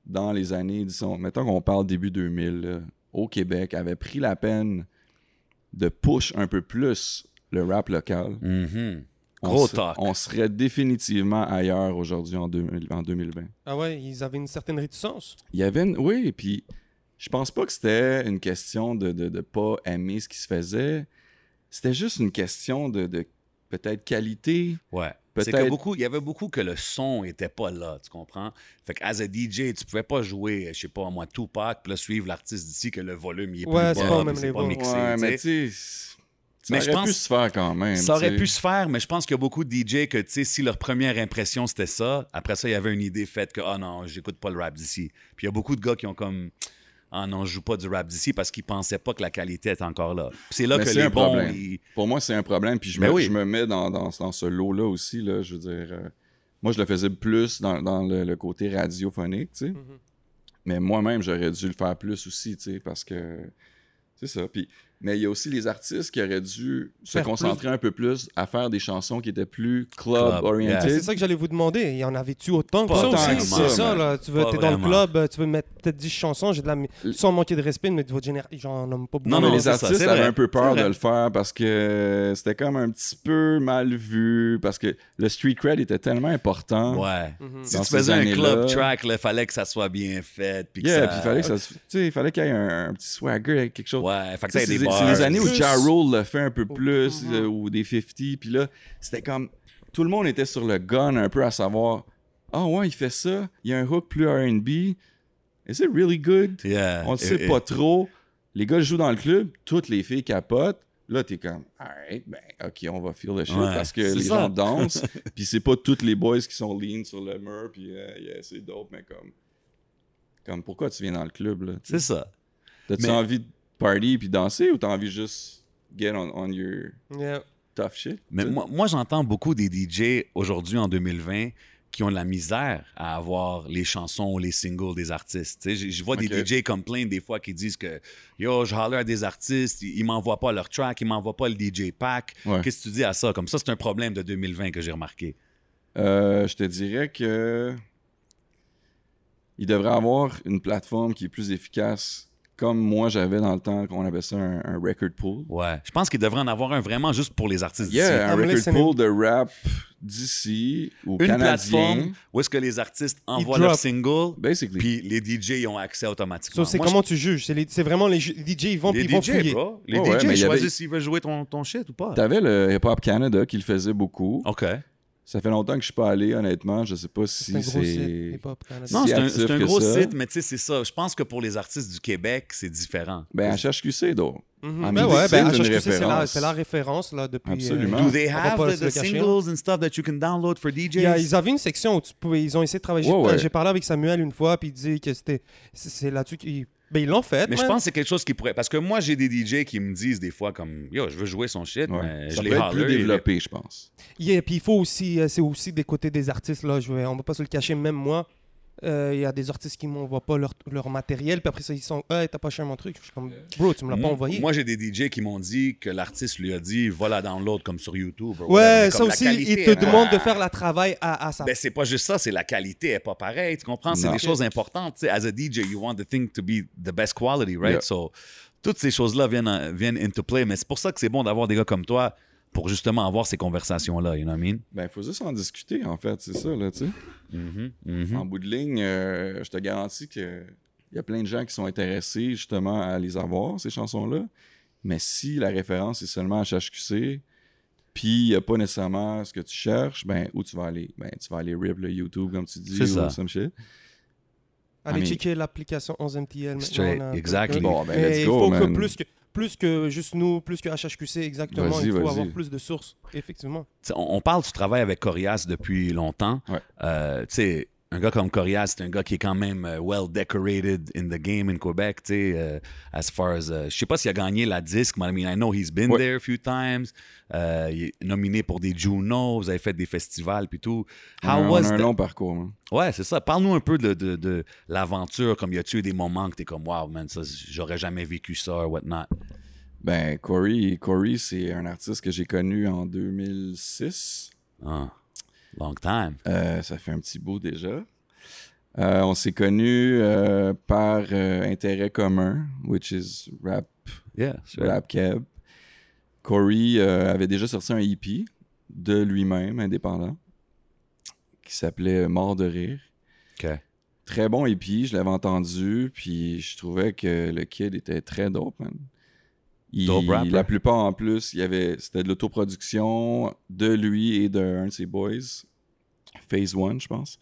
dans les années, disons, mettons qu'on parle début 2000, là, au Québec, avaient pris la peine de push un peu plus le rap local, Mhm. on, Gros ser- talk. on serait définitivement ailleurs aujourd'hui en, 2000 en 2020. Ah ouais, ils avaient une certaine réticence. Il y avait une... Oui, et puis je pense pas que c'était une question de, de, de pas aimer ce qui se faisait. C'était juste une question de, de peut-être qualité. Ouais. Peut-être- C'est que beaucoup, il y avait beaucoup que le son était pas là, tu comprends? Fait que as a DJ, tu pouvais pas jouer, je sais pas, moi, Tupac, puis là, suivre l'artiste d'ici que le volume il est Ouais, plus c'est bas, c'est pas mixé. ouais, mais tu sais, ça Mais je aurait pense- pu se faire quand même. Ça aurait pu se faire, mais je pense qu'il y a beaucoup de DJ que, tu sais, si leur première impression c'était ça, après ça, il y avait une idée faite que, ah non, j'écoute pas le rap d'ici. Puis il y a beaucoup de gars qui ont comme, non, je joue pas du rap d'ici parce qu'ils pensaient pas que la qualité était encore là. Puis c'est là Mais que c'est les un bons, problème. ils- Pour moi, c'est un problème. Puis je, Ben me, oui. je me mets dans, dans, dans ce lot-là aussi. Là, je veux dire, euh, moi, je le faisais plus dans, dans le, le côté radiophonique, tu sais. Mhm. Mais moi-même, j'aurais dû le faire plus aussi, tu sais, parce que c'est ça. Puis, mais il y a aussi les artistes qui auraient dû se concentrer un peu plus à faire des chansons qui étaient plus Club, club-oriented. C'est ça que j'allais vous demander. Il y en avait-tu autant que Pas ça tant aussi? que C'est ça, là. Tu veux, t'es dans le club, tu veux mettre peut-être 10 chansons, j'ai de la... sans manquer de respect, mais de votre génération, j'en nomme pas beaucoup. Non, mais les artistes avaient vrai, un peu peur de le faire parce que c'était comme un petit peu mal vu, parce que le street cred était tellement important. Ouais. Mhm. Si Dans tu faisais un club track, il fallait que ça soit bien fait. Puis Yeah, ça... puis il fallait que ça se- tu sais, il fallait qu'il y ait un, un petit swagger, quelque chose. Ouais, fait que Tu C'est les années où. Ja Rule le fait un peu plus, euh, ou des 50, puis là, c'était comme. Tout le monde était sur le gun un peu à savoir Ah ouais, il fait ça, il y a un hook plus RB. Is it really good? Yeah. On le Et- sait pas trop. Les gars jouent dans le club, toutes les filles capotent. Là, t'es comme, alright, ben, ok, on va feel le shit Ouais, parce que les ça. gens dansent. (laughs) puis c'est pas tous les boys qui sont lean sur le mur, puis euh, yeah, c'est dope, mais comme, comme, pourquoi tu viens dans le club, là? C'est ça. T'as-tu Mais- envie de party puis danser ou t'as envie juste get on, on your Yeah. tough shit? Mais moi, moi, j'entends beaucoup des DJ aujourd'hui en 2020 qui ont de la misère à avoir les chansons ou les singles des artistes. Tu sais, Je vois des DJ comme plein des fois qui disent que Yo, je holler à des artistes, ils ils m'envoient pas leur track, ils m'envoient pas le DJ pack. Ouais. Qu'est-ce que tu dis à ça? Comme ça, c'est un problème de 2020 que j'ai remarqué. Euh, je te dirais que il devrait avoir une plateforme qui est plus efficace, comme moi j'avais dans le temps qu'on appelait ça un, un record pool. Ouais. Je pense qu'il devrait en avoir un vraiment juste pour les artistes Yeah, d'ici. un record listening. pool de rap d'ici ou Une canadien. plateforme où est-ce que les artistes envoient leur single, Basically. puis les DJ y ont accès automatiquement. So, c'est comment tu juges? C'est vraiment les ju- DJ, ils vont, Les puis ils vont DJ, fouiller. bro. Les Ouais, ouais, DJ mais il y avait- choisissent s'ils veulent jouer ton, ton shit ou pas. T'avais le Hip Hop Canada qui le faisait beaucoup. OK. Ça fait longtemps que je suis pas allé, honnêtement. Je sais pas si c'est. Non, c'est un, c'est gros ça. site, mais tu sais, c'est ça. Je pense que pour les artistes du Québec, c'est différent. Ben, HHQC, donc. Mhm. en Ben ouais, c'est ben, HHQC, c'est la, référence. c'est la référence là, depuis. Absolument. Do they have the, singles and stuff that you can download for DJs? Ils avaient une section où tu pouvais, ils ont essayé de travailler. Ouais, J'ai- ouais. Parlé avec Samuel une fois, puis il disait que c'était. C'est c'est là-dessus qu'ils. Ben, ils l'ont fait. mais je pense que c'est quelque chose qui pourrait. Parce que moi, j'ai des DJ qui me disent des fois comme Yo, je veux jouer son shit, Ouais. mais Ça je être plus développé, je pense. Yeah, puis il faut aussi, euh, c'est aussi des côtés des artistes là. Je vais, on va pas se le cacher, même moi. Euh, Il y a des artistes qui m'envoient pas leur, leur matériel, puis après ça ils sont, hey, t'as pas cher mon truc. Je suis comme, bro, tu me l'as pas Moi, envoyé. moi, j'ai des DJ qui m'ont dit que l'artiste lui a dit va la download comme sur YouTube. or ouais, ça aussi, qualité ils te demandent de faire la travail à, à sa. Ben, c'est pas juste ça, c'est la qualité est pas pareille, tu comprends? C'est des choses importantes. tu sais. As a DJ, you want the thing to be the best quality, right? Yeah. So, toutes ces choses-là viennent, en- viennent into play, mais c'est pour ça que c'est bon d'avoir des gars comme toi pour justement avoir ces conversations-là, you know what I mean? Ben, il faut juste en discuter, en fait, c'est ça, là, tu sais. Mhm, mhm. En bout de ligne, euh, je te garantis que il y a plein de gens qui sont intéressés justement à les avoir, ces chansons-là. Mais si la référence est seulement HHQC, puis il n'y a pas nécessairement ce que tu cherches, ben où tu vas aller? Ben tu vas aller rip le YouTube, comme tu dis, C'est ou ça. some shit. Allez I mean- checker l'application 11MTL maintenant. Straight, exactly. Bon, ben, Et let's il go, faut man. que plus que plus que juste nous, plus que HHQC, exactement, il faut avoir plus de sources, effectivement. T'sais, on, on parle du travail avec Corias depuis longtemps. Ouais. Euh, tu sais, un gars comme Corias, c'est un gars qui est quand même euh, well decorated in the game in Quebec, tu sais, euh, as far as... euh, je sais pas s'il a gagné la disque, mais I mean, I know he's been Ouais. there a few times. Euh, il est nominé pour des Juno, vous avez fait des festivals puis tout. How on was a un the- long parcours. man. Ouais, c'est ça. Parle-nous un peu de, de, de l'aventure, comme y a-tu eu des moments que t'es comme, wow, man, ça, j'aurais jamais vécu ça, or whatnot? Ben, Corey, Corey c'est un artiste que j'ai connu en 2006. Ah, long time. Euh, ça fait un petit bout déjà. Euh, on s'est connus euh, par intérêt commun, which is rap, Yeah, sure. rap cab. Corey avait déjà sorti un EP de lui-même, indépendant, qui s'appelait Mort de rire. OK. Très bon EP, je l'avais entendu, puis je trouvais que le kid était très dope, man. Il- la plupart en plus, il y avait c'était de l'autoproduction de lui et d'un de ses boys, Phase One, je pense.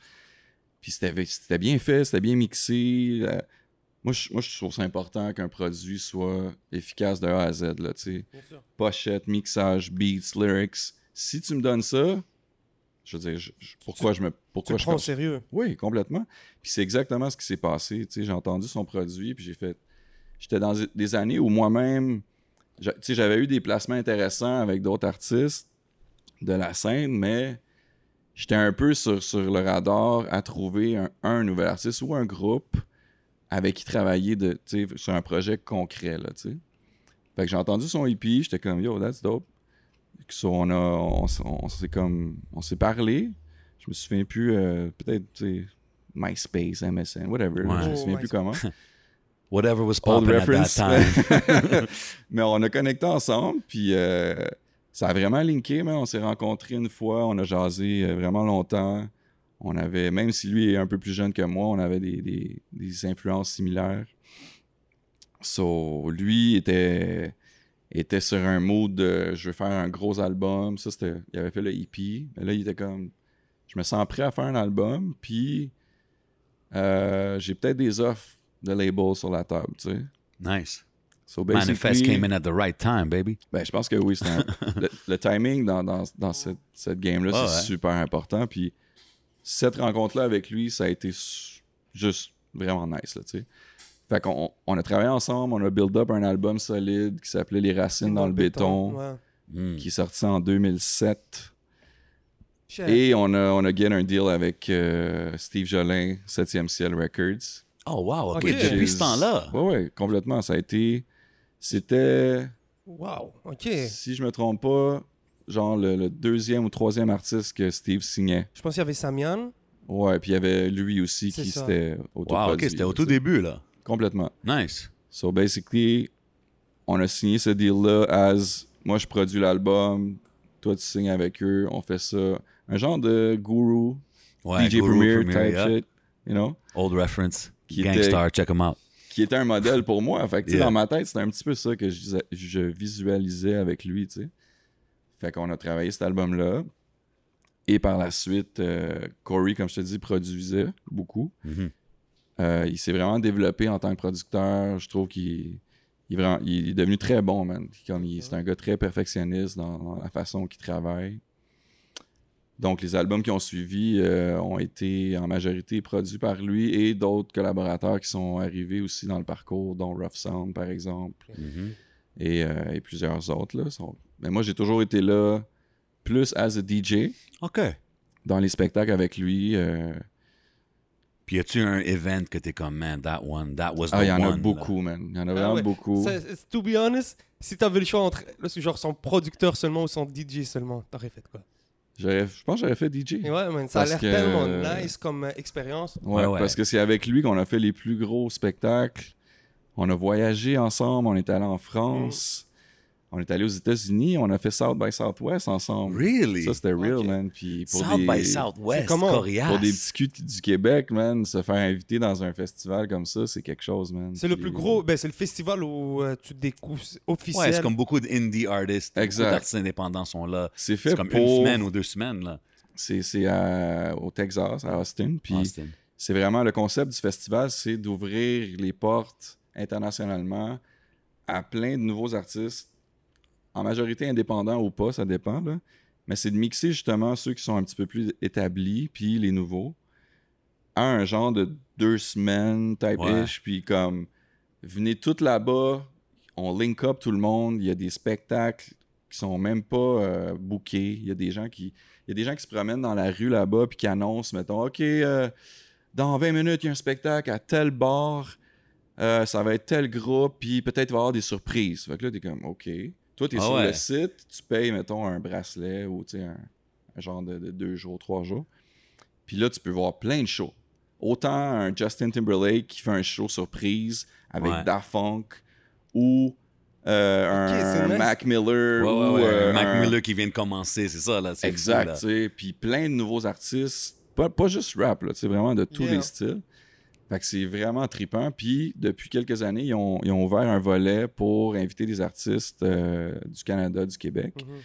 Puis c'était c'était bien fait, c'était bien mixé. Euh, moi, je, moi, je trouve ça important qu'un produit soit efficace de A à Z, là, tu. Pochette, mixage, beats, lyrics. Si tu me donnes ça, je veux dire, je- je- pourquoi je me... Tu Pourquoi le je prends au sérieux. oui, complètement. Puis c'est exactement ce qui s'est passé. Tu sais, j'ai entendu son produit, puis j'ai fait. J'étais dans des années où moi-même, tu j'avais eu des placements intéressants avec d'autres artistes de la scène, mais j'étais un peu sur, sur le radar à trouver un, un nouvel artiste ou un groupe avec qui travailler de, tu sais, sur un projet concret. Là, tu sais. Fait que j'ai entendu son EP, j'étais comme yo, that's dope. So, on a, on, on s'est comme, on s'est parlé. Je me souviens plus, euh, peut-être, tu sais, MySpace, MSN, whatever. Ouais. Je me Oh, souviens plus MySpace. comment. Whatever was popping at that time. (laughs) Mais on a connecté ensemble, puis euh, ça a vraiment linké, mais on s'est rencontrés une fois, on a jasé euh, vraiment longtemps. On avait, même si lui est un peu plus jeune que moi, on avait des, des- des influences similaires. So, lui était, était sur un mood de je veux faire un gros album. Ça, c'était, il avait fait le EP. Mais là, il était comme je me sens prêt à faire un album, puis euh, j'ai peut-être des offres de label sur la table, tu sais. nice. So Manifest came in at the right time, baby. ben, je pense que oui. un- (laughs) le, le timing dans, dans, dans cette, cette game-là, c'est ouais. super important. Puis cette rencontre-là avec lui, ça a été juste vraiment nice. Là, tu sais. fait qu'on on a travaillé ensemble, on a build up un album solide qui s'appelait Les Racines dans, le béton, Ouais. Mm. qui est sorti en 2007. Cher. Et on a, on a gagné un deal avec euh, Steve Jolin, 7e Ciel Records. Oh, wow, OK. Ok. Depuis ce temps-là. Oui, oui, complètement. Ça a été. C'était. Wow, ok. Si je me trompe pas, genre le, le deuxième ou troisième artiste que Steve signait. Je pense qu'il y avait Samian. Ouais, puis il y avait lui aussi qui s'était Wow, autoproduit. OK, c'était au tout début, là. Complètement. Nice. So basically, on a signé ce deal-là as moi je produis l'album, toi tu signes avec eux, on fait ça. Un genre de guru, Ouais, DJ Guru Premier, Premier, type yeah. shit, you know, Old reference. Qui Gangstar, check him out. qui était un modèle pour moi. Fait que Yeah. dans ma tête, c'était un petit peu ça que je, visualisais avec lui, tu sais. Fait qu'on a travaillé cet album-là. Et par la suite, euh, Corey, comme je te dis, produisait beaucoup. Mhm. Euh, il s'est vraiment développé en tant que producteur. Je trouve qu'il il est, vraiment- il est devenu très bon, man. C'est un gars très perfectionniste dans, dans la façon qu'il travaille. Donc, les albums qui ont suivi euh, ont été en majorité produits par lui et d'autres collaborateurs qui sont arrivés aussi dans le parcours, dont Rough Sound, par exemple, Mhm. et, euh, et plusieurs autres. Là, sont... Mais moi, j'ai toujours été là plus as a DJ OK. dans les spectacles avec lui. euh, Puis y a-tu un event que t'es comme, man, that one, that was the Ah, il y en one, a là? beaucoup, man. Il y en a Ah vraiment ouais. beaucoup. Ça, to be honest, si t'avais le choix entre là, c'est genre son producteur seulement ou son DJ seulement, t'aurais fait quoi? Je pense que j'aurais fait DJ. Ouais, man, ça a l'air que- tellement nice comme euh, expérience. Ouais, parce que c'est avec lui qu'on a fait les plus gros spectacles. On a voyagé ensemble, on est allé en France. On est allé aux États-Unis, on a fait South by Southwest ensemble. Really? Ça, c'était real, man. Puis pour South des, by Southwest, C'est comment? Pour des petits culs du Québec, man, se faire inviter dans un festival comme ça, c'est quelque chose, man. C'est le plus gros, ben, c'est le festival où euh, tu découvres officiel. Ouais, c'est comme beaucoup d'indie artists. Exact. Beaucoup d'artistes indépendants sont là. C'est fait C'est comme pour... une semaine ou deux semaines, là. C'est c'est à- au Texas, à Austin. Puis Austin. c'est vraiment le concept du festival, c'est d'ouvrir les portes internationalement à plein de nouveaux artistes, en majorité indépendants ou pas, ça dépend. Là. Mais c'est de mixer justement ceux qui sont un petit peu plus établis, puis les nouveaux, à un genre de deux semaines type Ouais. ish, puis comme venez toutes là-bas, on link up tout le monde, il y a des spectacles qui sont même pas euh, bookés, il y a des gens qui il y a des gens qui se promènent dans la rue là-bas puis qui annoncent mettons OK euh, dans 20 minutes, il y a un spectacle à tel bar, euh, ça va être tel groupe, puis peut-être il va y avoir des surprises. Fait que là, t'es comme, OK. Toi, t'es Ah sur ouais. le site, tu payes, mettons, un bracelet ou tu un, un genre de, de deux jours, trois jours. Puis là, tu peux voir plein de shows. Autant un Justin Timberlake qui fait un show surprise avec Ouais. Daft Punk ou euh, un. Mac Miller Ouais, ouais, ou ouais, euh, Mac un- Miller qui vient de commencer, c'est ça, là. Exact, là. tu. Puis plein de nouveaux artistes, pas, pas juste rap, là, tu sais, vraiment de tous Yeah. les styles. Fait que c'est vraiment trippant. Puis depuis quelques années, ils ont, ils ont ouvert un volet pour inviter des artistes euh, du Canada, du Québec. Mhm.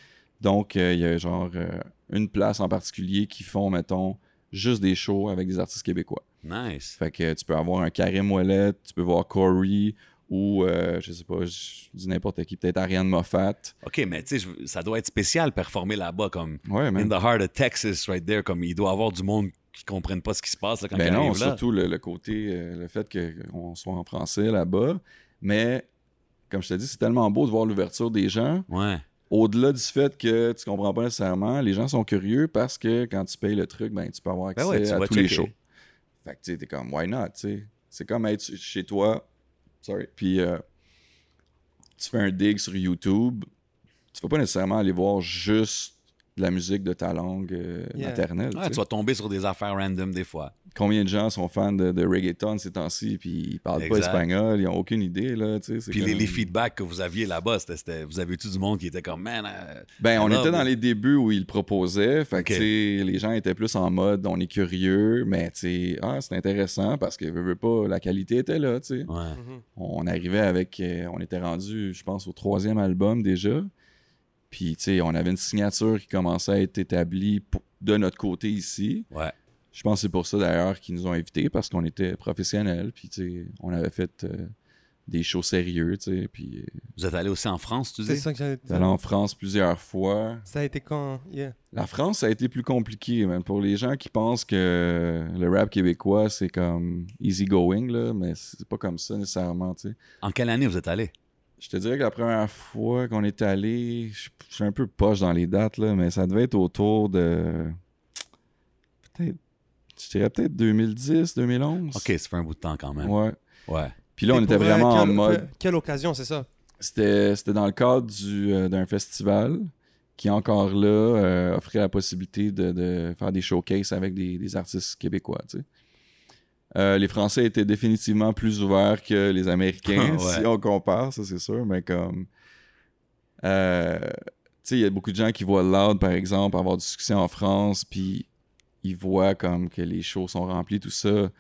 Donc, euh, il y a genre euh, une place en particulier qui font, mettons, juste des shows avec des artistes québécois. Nice. Fait que tu peux avoir un Karim Ouellet, tu peux voir Corey ou, je sais pas, je dis n'importe qui, peut-être Ariane Moffat. OK, mais tu sais, ça doit être spécial performer là-bas, comme Ouais, in the heart of Texas, right there, comme il doit y avoir du monde qui comprenne pas ce qui se passe là, quand Ben non, là. surtout le, le côté, euh, le fait qu'on soit en français là-bas. Mais, comme je te dis, c'est tellement beau de voir l'ouverture des gens. Ouais. Au-delà du fait que tu comprends pas nécessairement, les gens sont curieux parce que quand tu payes le truc, ben tu peux avoir accès Ben ouais, tu à tous les shows. Fait que tu sais, t'es comme, why not. C'est comme être chez toi, sorry, puis euh, tu fais un dig sur YouTube, tu vas pas nécessairement aller voir juste de la musique de ta langue euh, Yeah. maternelle. tu Ouais, sais. tu vas tomber sur des affaires random des fois. Combien de gens sont fans de, de reggaeton ces temps-ci, puis ils parlent pas espagnol, ils ont aucune idée, là, Puis les, comme- les feedbacks que vous aviez là-bas, c'était, c'était- vous avez-tu du monde qui était comme, man, euh, Ben, on était dans les débuts où ils le proposaient. Fait que, Ok. tu sais, les gens étaient plus en mode, on est curieux, mais, ah, c'est intéressant parce que, veux, veux pas, la qualité était là, tu sais. ouais. Mhm. On arrivait avec, euh, on était rendu, je pense, au troisième album déjà. Puis, tu sais, on avait une signature qui commençait à être établie pour- de notre côté ici. Ouais. Je pense que c'est pour ça, d'ailleurs, qu'ils nous ont invités parce qu'on était professionnels. Puis, tu sais, on avait fait euh, des shows sérieux, tu sais. Puis, euh, Vous êtes allé aussi en France, tu C'est dis? ça que j'allais te allé en France plusieurs fois. Ça a été quand yeah? La France, ça a été plus compliqué, man. Pour les gens qui pensent que le rap québécois, c'est comme easy going, là, mais c'est pas comme ça nécessairement, tu sais. En quelle année vous êtes allé? Je te dirais que la première fois qu'on est allé, je je suis un peu poche dans les dates, là, mais ça devait être autour de. Peut-être. Je dirais peut-être 2010, 2011. OK, ça fait un bout de temps quand même. Ouais. Ouais. Puis là, on était vraiment en mode. Quelle occasion, c'est ça? C'était c'était dans le cadre du, euh, d'un festival qui, encore là, euh, offrait la possibilité de, de faire des showcases avec des, des artistes québécois. tu sais. Euh, les Français étaient définitivement plus ouverts que les Américains, (laughs) Ouais. si on compare, ça c'est sûr, mais comme. euh, tu sais, il y a beaucoup de gens qui voient Loud, par exemple, avoir du succès en France, puis ils voient comme que les shows sont remplis, tout ça.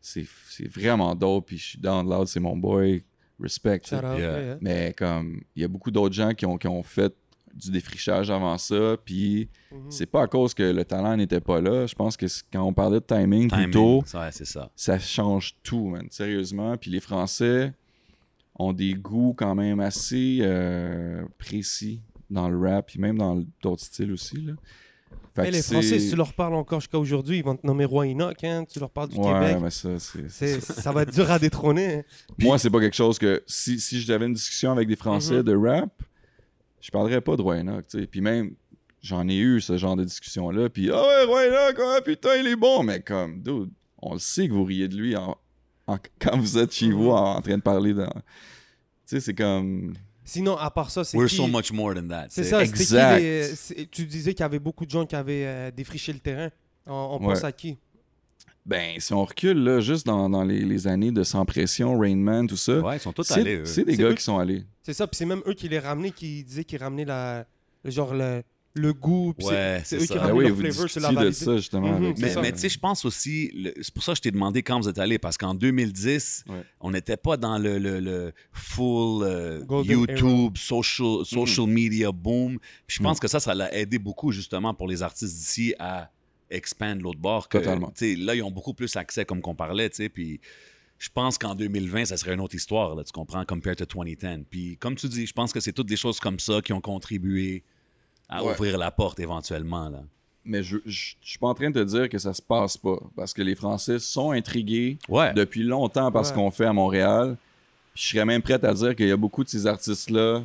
C'est c'est vraiment dope, puis je suis down Loud, c'est mon boy. Respect. yeah. Mais comme il y a beaucoup d'autres gens qui ont, qui ont fait du défrichage avant ça, puis Mhm. c'est pas à cause que le talent n'était pas là. Je pense que quand on parlait de timing, Timing. plutôt, Ouais, c'est ça. ça change tout, man. Sérieusement. Puis les Français ont des goûts quand même assez euh, précis dans le rap, puis même dans d'autres styles aussi. Là. Hey, les Français, si tu leur parles encore jusqu'à aujourd'hui, ils vont te nommer Roi Enoch, hein? Tu leur parles du Ouais, Québec. mais ça, ça va être dur à détrôner. hein. Moi, c'est pas quelque chose que. Si, si j'avais une discussion avec des Français Mhm. de rap, je parlerais pas de Roy Enoch, tu sais. Puis même, j'en ai eu ce genre de discussion-là. Puis, ah ouais, Roy Enoch, ah, putain, il est bon. Mais comme, dude, on le sait que vous riez de lui en- en- (laughs) quand vous êtes chez vous en, en train de parler dans. Tu sais, c'est comme. Sinon, à part ça, c'est We're qui... so much more than that. C'est tu ça, qui Exact. les- c'est- Tu disais qu'il y avait beaucoup de gens qui avaient euh, défriché le terrain. On, on Ouais. pense à qui? Ben, si on recule, là, juste dans, dans les, les années de Sans Pression, Rain Man, tout ça, Ouais, ils sont tous c'est allés. c'est des gars eux- qui sont allés. C'est ça, puis c'est même eux qui les ramenaient, qui disaient qu'ils ramenaient la, le genre le, le goût. puis Ouais, c'est c'est ça. eux qui Ben ramenaient oui, leur vous flavor sur la de validité. ça, justement. Mhm, avec Mais, ça. mais tu sais, je pense aussi, le- c'est pour ça que je t'ai demandé quand vous êtes allé, parce qu'en 2010, Ouais. on n'était pas dans le, le, le full euh, YouTube, social, social media boom. Puis je pense Mm. que ça, ça l'a aidé beaucoup justement pour les artistes d'ici à expand l'autre bord. Que, Totalement. tu sais, Là, ils ont beaucoup plus accès, comme qu'on parlait, tu sais, puis je pense qu'en 2020, ça serait une autre histoire, là, tu comprends, compared to 2010. Puis comme tu dis, je pense que c'est toutes des choses comme ça qui ont contribué à Ouais. ouvrir la porte éventuellement. Là. Mais je, je, je suis pas en train de te dire que ça se passe pas. Parce que les Français sont intrigués Ouais. depuis longtemps par ce qu'on fait à Montréal. Puis je serais même prêt à dire qu'il y a beaucoup de ces artistes-là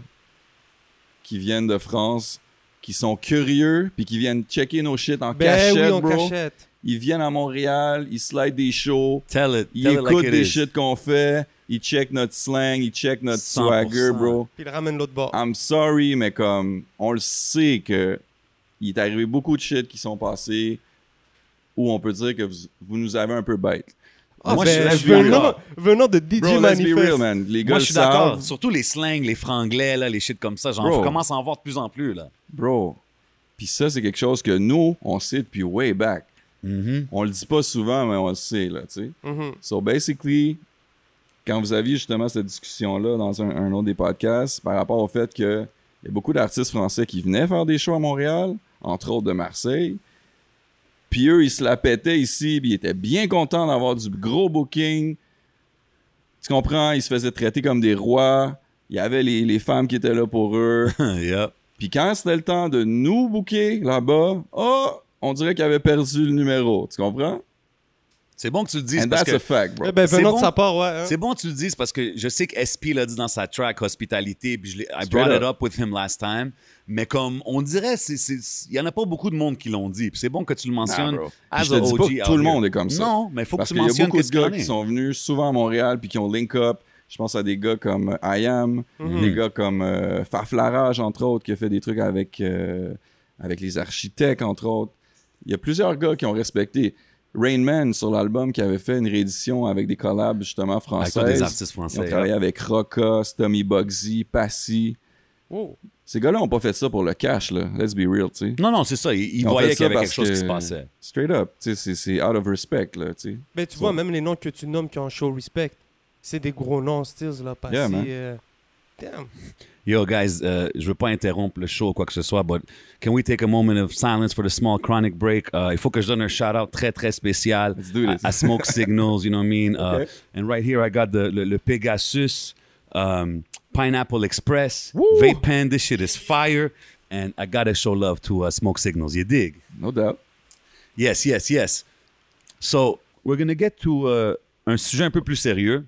qui viennent de France, qui sont curieux, puis qui viennent checker nos shit en Ben cachette, oui, en bro. cachette. Ils viennent à Montréal, ils slide des shows, Tell it. ils tell it like écoutent it des is. shit qu'on fait, ils checkent notre slang, ils checkent notre 100%. swagger, bro. Puis ils ramènent l'autre bord. I'm sorry, mais comme on le sait que il est arrivé beaucoup de shit qui sont passés où on peut dire que vous, vous nous avez un peu bête. Ah, Moi, ben, je suis venant, venant de DJ Bro, let's be Manifest. real, man. Les gars Moi, je suis d'accord. Surtout les slangs, les franglais, là, les shit comme ça. J'en Bro. commence à en voir de plus en plus. Là. Bro. Puis ça, c'est quelque chose que nous, on sait depuis way back. On le dit pas souvent, mais on le sait, là, tu sais. Mhm. So, basically, quand vous aviez justement cette discussion-là dans un, un autre des podcasts, par rapport au fait que il y a beaucoup d'artistes français qui venaient faire des shows à Montréal, entre autres de Marseille, puis eux, ils se la pétaient ici, puis ils étaient bien contents d'avoir du gros booking. Tu comprends? Ils se faisaient traiter comme des rois. Il y avait les, les femmes qui étaient là pour eux. (laughs) Yep. Puis quand c'était le temps de nous booker là-bas, oh, on dirait qu'ils avaient perdu le numéro. Tu comprends? C'est bon que tu le dises And parce that's que a fact, bro. Eh ben, C'est venant bon. de sa part, ouais. hein. c'est bon que tu le dises parce que je sais que SP l'a dit dans sa track hospitalité puis je l'ai- I Straight brought it up. up with him last time mais comme on dirait il y en a pas beaucoup de monde qui l'ont dit puis c'est bon que tu le mentionnes bro. as je te dis pas que out tout le monde est comme ça. non mais il faut que Parce tu qu'il y a mentionnes beaucoup de qu'il gars qui sont venus souvent à Montréal puis qui ont link up. Je pense à des gars comme euh, I Am, Mhm. des gars comme euh, Farflarage, entre autres, qui a fait des trucs avec, euh, avec les architectes, entre autres. Il y a plusieurs gars qui ont respecté. Rain Man, sur l'album, qui avait fait une réédition avec des collabs, justement, avec françaises. toi, des artistes Ils ont français travaillé avec Rocka, Stommy Bugsy, Passy. Oh. Ces gars-là n'ont pas fait ça pour le cash, là. Let's be real, tu sais. non non c'est ça ils, ils voyaient qu'il y avait quelque chose qui se passait Straight up, tu sais, c'est- out of respect, là, tu sais. Ben, tu vois, même les noms que tu nommes qui ont show respect, c'est des gros noms, Stills, là, passés. Yeah, man. euh, Damn. Yo, guys, uh, je veux pas interrompre le show ou quoi que ce soit, but can we take a moment of silence for the small chronic break? Uh, il faut que je donne un shout-out très, très spécial à, this. à Smoke (laughs) Signals, you know what I mean? Uh, Okay. And right here, I got the, le, le Pegasus um, Pineapple Express Woo! vape pen. This shit is fire. And I gotta show love to uh, Smoke Signals. You dig? No doubt. Yes, yes, yes. So, we're to get to uh, un sujet un peu plus sérieux.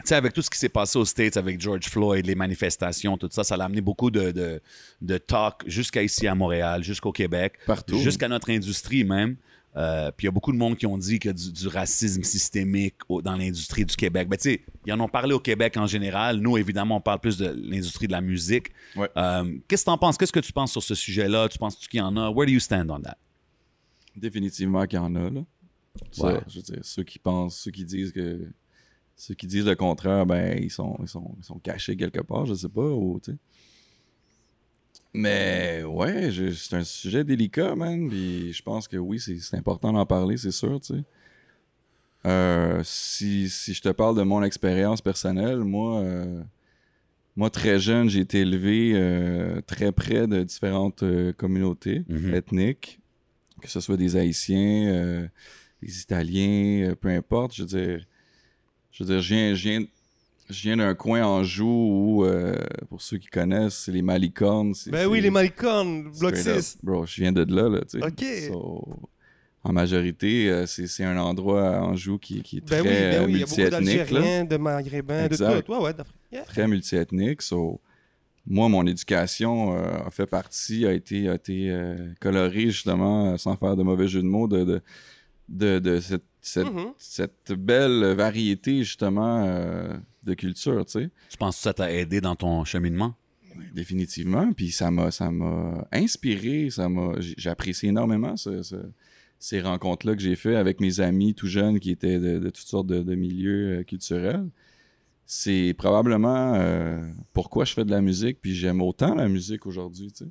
Tu sais, avec tout ce qui s'est passé aux States avec George Floyd, les manifestations, tout ça, ça l'a amené beaucoup de, de, de talk jusqu'à ici à Montréal, jusqu'au Québec, Partout. jusqu'à notre industrie même. Euh, puis il y a beaucoup de monde qui ont dit qu'il y a du, du racisme systémique au- dans l'industrie du Québec. Ben, tu sais, ils en ont parlé au Québec en général. Nous, évidemment, on parle plus de l'industrie de la musique. Ouais. Euh, Qu'est-ce que tu en penses? Qu'est-ce que tu penses sur ce sujet-là? Tu penses qu'il y en a? Where do you stand on that? Définitivement qu'il y en a, là. Ça, Ouais. je veux dire, ceux qui pensent, ceux qui disent que. Ceux qui disent le contraire, ben, ils sont, ils sont, ils sont cachés quelque part, je sais pas, ou, tu sais. Mais, ouais, c'est un sujet délicat, man, puis je pense que oui, c'est important d'en parler, c'est sûr, tu sais. Euh, si, si je te parle de mon expérience personnelle, moi, euh, moi, très jeune, j'ai été élevé euh, très près de différentes communautés Mhm. ethniques, que ce soit des Haïtiens, des Italiens, peu importe. Je veux dire, je veux dire, je viens, je viens, je viens d'un coin en joue où, euh, pour ceux qui connaissent, c'est les Malicornes. Ben oui, les Malicornes, Bloc straight up. 6. Bro, je viens de là, là, tu sais. Ok. So, en majorité, euh, c'est un endroit en joue qui, qui est Ben très oui, ben oui, il y a beaucoup d'Algériens, de Maghrébins, Exact. de tout. Ouais, ouais. Yeah. très multiethnique. So, moi, mon éducation euh, a fait partie, a été, a été euh, colorée justement, sans faire de mauvais jeu de mots, de, de, de, de cette, cette, Mhm. cette belle variété justement euh, de culture, tu sais. Tu penses que ça t'a aidé dans ton cheminement? Définitivement. Puis ça m'a, ça m'a inspiré, ça m'a, apprécié énormément ce, ce- ces rencontres-là que j'ai fait avec mes amis tout jeunes qui étaient de, de toutes sortes de, de milieux euh, culturels, c'est probablement euh, pourquoi je fais de la musique, puis j'aime autant la musique aujourd'hui, tu sais.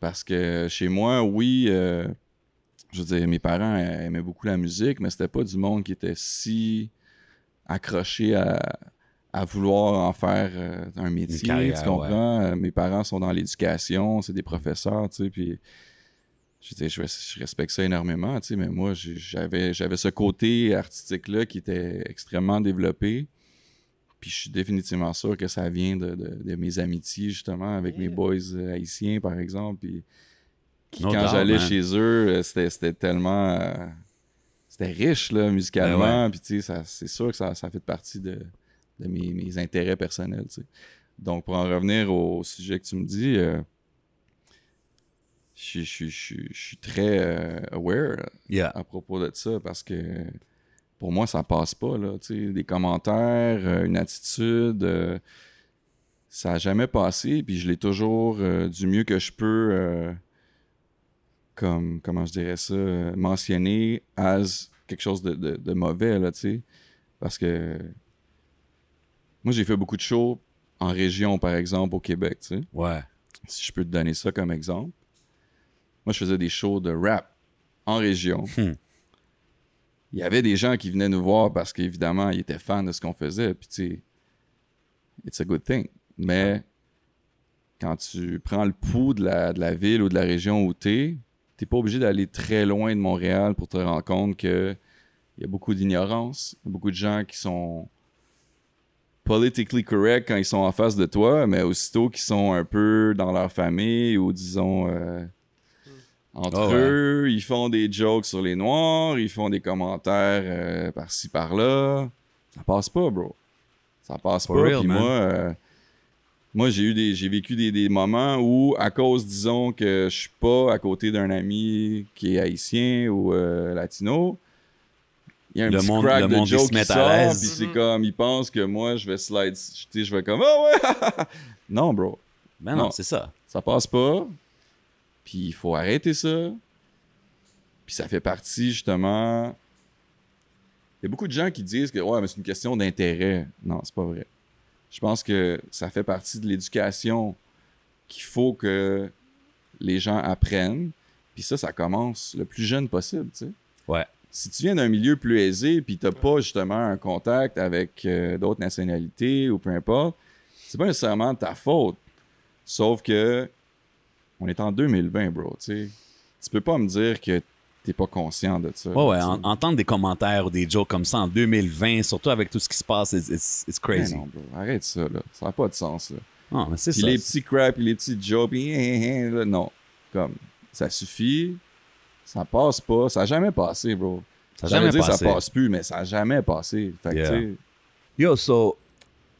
Parce que chez moi, oui, euh, je veux dire, mes parents aimaient beaucoup la musique, mais c'était pas du monde qui était si accroché à, à vouloir en faire euh, un métier, carrière, tu comprends? Mes parents sont dans l'éducation, c'est des professeurs, tu sais, puis je, dire, je, je respecte ça énormément, tu sais, mais moi, j'avais, j'avais ce côté artistique-là qui était extrêmement développé. Puis je suis définitivement sûr que ça vient de, de- de mes amitiés, justement, avec mes boys euh, haïtiens, par exemple. Puis No quand j'allais man. chez eux, euh, c'était, tellement... euh, c'était riche, là, musicalement. Ben Puis, tu sais, c'est sûr que ça, ça fait partie de, de mes, mes intérêts personnels, tu sais. Donc, pour en revenir au sujet que tu me dis, euh, je suis- je je suis je suis très euh, aware Yeah. à propos de ça parce que pour moi, ça passe pas. Là, tu sais, des commentaires, une attitude, ça a jamais passé. Puis je l'ai toujours euh, du mieux que je peux, euh, comme, comment je dirais ça, euh, mentionné as quelque chose de, de- de mauvais. Là, tu sais. Parce que moi, j'ai fait beaucoup de shows en région, par exemple, au Québec. tu sais Ouais. si je peux te donner ça comme exemple. Moi, je faisais des shows de rap en région. Hmm. Il y avait des gens qui venaient nous voir parce qu'évidemment, ils étaient fans de ce qu'on faisait. Puis, tu sais, it's a good thing. Mais quand tu prends le pouls de la, de la ville ou de la région où t'es, t'es pas obligé d'aller très loin de Montréal pour te rendre compte que il y a beaucoup d'ignorance, beaucoup de gens qui sont politically correct quand ils sont en face de toi, mais aussitôt qu'ils sont un peu dans leur famille ou disons euh, entre Oh, ouais. eux, ils font des jokes sur les noirs, ils font des commentaires euh, par-ci par-là. Ça passe pas, bro. Ça passe For pas. real, Puis moi, euh, moi j'ai eu des, j'ai vécu des, des moments où, à cause, disons que je suis pas à côté d'un ami qui est haïtien ou euh, latino, il y a un Le petit monde- crack le de monde, se qui mettent à sort, l'aise. puis c'est Mhm. comme, ils pensent que moi, je vais slide, tu sais, je vais comme, ah ouais, (laughs) non, bro, Ben non, Non. c'est ça. ça passe pas, puis il faut arrêter ça, puis ça fait partie, justement, il y a beaucoup de gens qui disent que, ouais, mais c'est une question d'intérêt. Non, c'est pas vrai. Je pense que ça fait partie de l'éducation qu'il faut que les gens apprennent, puis ça, ça commence le plus jeune possible, tu sais Ouais. si tu viens d'un milieu plus aisé puis t'as pas justement un contact avec euh, d'autres nationalités ou peu importe, c'est pas nécessairement de ta faute. Sauf que on est en 2020, bro, tu sais. Tu peux pas me dire que t'es pas conscient de ça. Ouais, ouais. en- entendre des commentaires ou des jokes comme ça en 2020, surtout avec tout ce qui se passe, Mais crazy. non, bro, arrête ça, là. Ça n'a pas de sens, là. Ah, mais c'est ça. les petits crap, puis les petits jokes, puis hein, hein, hein, là, non. Comme, ça suffit. Ça passe pas. Ça a jamais passé, bro. Ça a J'allais jamais dire passé. ça passe plus, mais ça a jamais passé. Fait que, Yeah. Yo, so,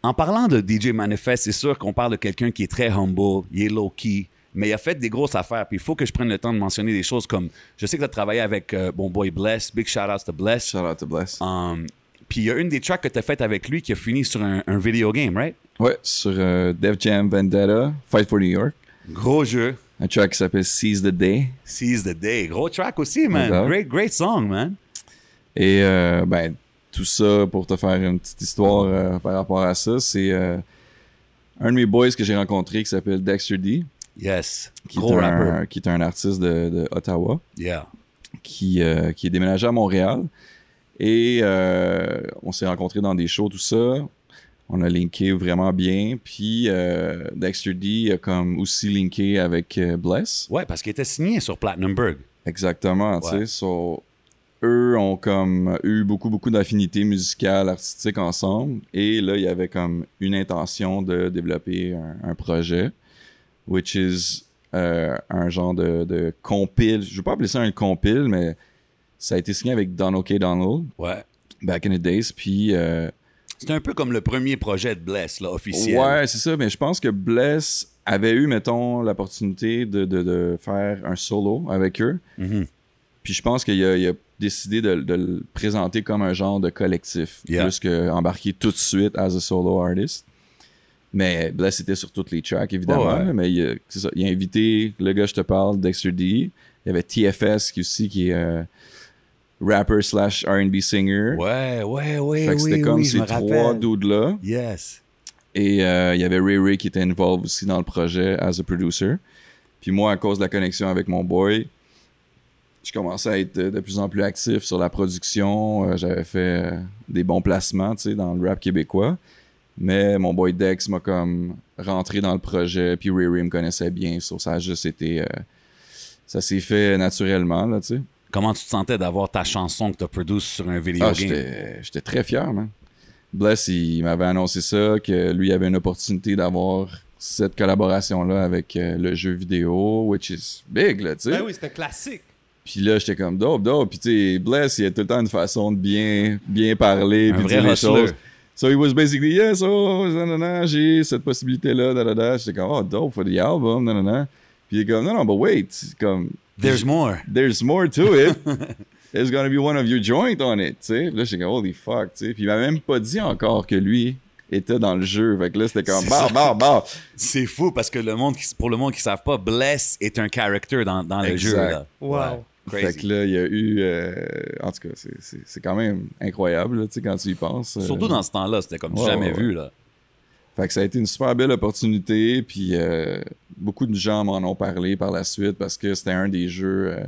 en parlant de DJ Manifest, c'est sûr qu'on parle de quelqu'un qui est très humble, il est low-key, mais il a fait des grosses affaires. Puis il faut que je prenne le temps de mentionner des choses comme, je sais que tu as travaillé avec euh, mon boy Bless, big shout out to Bless. shout out to Bless. Um, puis il y a une des tracks que tu as faites avec lui qui a fini sur un, un video game, right? Ouais, sur euh, Def Jam Vendetta, Fight for New York. Gros jeu. Un track qui s'appelle Seize the Day. Seize the Day. Gros track aussi, man. Great, great song, man. Et euh, ben, tout ça pour te faire une petite histoire euh, par rapport à ça, c'est un de mes boys que j'ai rencontré qui s'appelle Dexter D, Yes. qui, Gros est, rapper. un, qui est un artiste de, de Ottawa, Yeah. qui, euh, qui est déménagé à Montréal. Et euh, on s'est rencontrés dans des shows, tout ça. On a linké vraiment bien. Puis euh, Dexter D a comme aussi linké avec Bless. Ouais, parce qu'il était signé sur Platinumberg. Exactement, tu sais. So, eux ont comme eu beaucoup, beaucoup d'affinités musicales, artistiques ensemble. Et là, il y avait comme une intention de développer un, un projet, which is euh, un genre de, de compile. Je ne veux pas appeler ça un compile, mais ça a été signé avec Donald K. Donald, Ouais. back in the days. Puis, euh, C'était un peu comme le premier projet de Bless, là, officiel. ouais, c'est ça. Mais je pense que Bless avait eu, mettons, l'opportunité de, de, de faire un solo avec eux. Mhm. Puis je pense qu'il a, il a décidé de, de le présenter comme un genre de collectif, Yeah. plus qu'embarquer tout de suite as a solo artist. Mais Bless était sur toutes les tracks, évidemment. Oh, ouais. Mais il ça, il a invité le gars, je te parle, Dexter D. Il y avait TFS qui aussi, qui est euh, rapper slash R&B singer. Ouais, ouais, ouais, Fait que oui, c'était comme oui, ces trois dudes-là. Yes. Et euh, il y avait Ray Ray qui était involved aussi dans le projet as a producer. Puis moi, à cause de la connexion avec mon boy, je commençais à être de, plus en plus actif sur la production. Euh, J'avais fait euh, des bons placements, tu sais, dans le rap québécois. Mais mon boy Dex m'a comme rentré dans le projet. Puis Ray me connaissait bien. So, ça a juste été... euh, ça s'est fait naturellement, là, tu sais. Comment tu te sentais d'avoir ta chanson que tu as produite sur un vidéo Ah, game? j'étais j'étais très fier, man. Bless, il m'avait annoncé ça, que lui avait une opportunité d'avoir cette collaboration-là avec euh, le jeu vidéo, which is big, là, tu sais. Ben oui, un classique. Puis là, j'étais comme dope, dope. Puis tu sais, Bless, il a tout le temps une façon de bien, bien parler, Un puis vrai dire les choses. So he was basically, yes, oh, nanana, j'ai cette possibilité-là, da, da, da. J'étais comme, oh, dope for the album, nanana. Puis il est comme, non, non, but wait, comme, There's more. there's more to it. (laughs) There's gonna be one of your joint on it, tu sais. Puis Là, j'étais comme, holy fuck, tu sais. Puis il m'a même pas dit encore que lui était dans le jeu. Fait que là, c'était comme, C'est bah, bah, bah. C'est fou parce que le monde qui, pour le monde qui ne savent pas, Bless est un character dans, dans le Exact. jeu. Là. Wow. Ouais. Fait Crazy. que là, il y a eu. euh, en tout cas, c'est- c'est c'est quand même incroyable, là, tu sais, quand tu y penses. euh. Surtout dans ce temps-là, c'était comme Ouais, jamais ouais, vu. Là. Fait que ça a été une super belle opportunité. Puis euh, beaucoup de gens m'en ont parlé par la suite parce que c'était un des jeux euh,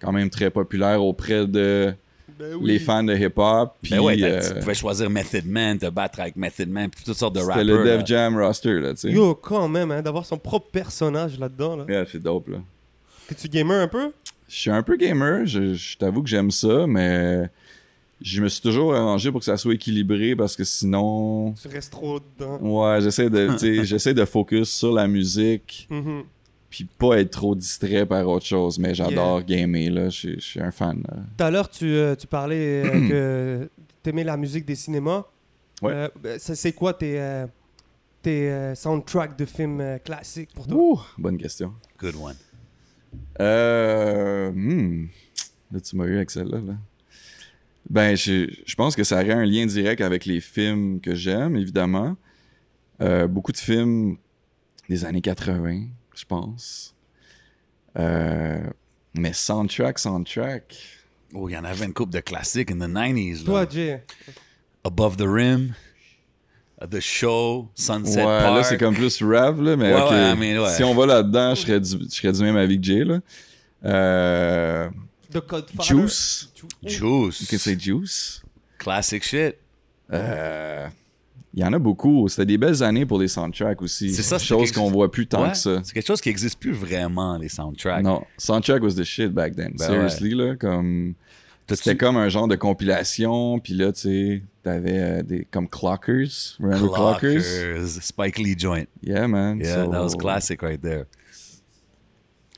quand même très populaires auprès de Ben oui. les fans de hip-hop. Puis Ben ouais, euh, tu pouvais choisir Method Man, te battre avec Method Man, puis toutes sortes de rappers. c'était le là. Def Jam roster, là, tu sais. Yo, quand même, hein, d'avoir son propre personnage là-dedans. Là. Yeah, c'est dope, là. Es-tu gamer un peu? Je suis un peu gamer, je, je t'avoue que j'aime ça, mais je me suis toujours arrangé pour que ça soit équilibré parce que sinon. Tu restes trop dedans. Ouais, j'essaie de, tu (laughs) j'essaie de focus sur la musique, Mhm. puis pas être trop distrait par autre chose. Mais j'adore gamer, là. Je suis- je suis un fan. Tout à l'heure, tu, euh, tu parlais euh, (clears throat) que t'aimais la musique des cinémas. Ouais. Euh, ben, c'est quoi tes, euh, tes euh, soundtracks de films euh, classiques pour toi? Ouh, bonne question. Good one. Euh, hmm, Là, tu m'as eu avec celle-là. Là. Ben, je, je pense que ça aurait un lien direct avec les films que j'aime, évidemment. Euh, beaucoup de films des années 80, je pense. Euh, mais soundtrack, soundtrack. Oh, il y en avait une couple de classiques in the 90s. Là. Toi, Jay. Above the Rim, The Show, Sunset ouais, Park. là, c'est comme plus rap, là, mais Ouais, ok. ouais, mais ouais. si on va là-dedans, je serais, du, je serais du même avis que Jay, là. Euh, The. Juice. Juice. You can say Juice. Classic shit. Euh, Il y en a beaucoup. C'était des belles années pour les soundtracks aussi. C'est ça, c'est chose quelque- qu'on voit plus tant Ouais, que ça. C'est quelque chose qui n'existe plus vraiment, les soundtracks. Non, soundtrack was the shit back then. Ben Seriously, là, comme... C'était comme un genre de compilation, puis là, tu sais, t'avais euh, des... comme Clockers. Remember Clockers? Clockers, Spike Lee joint. Yeah, man. Yeah, So, that was classic right there.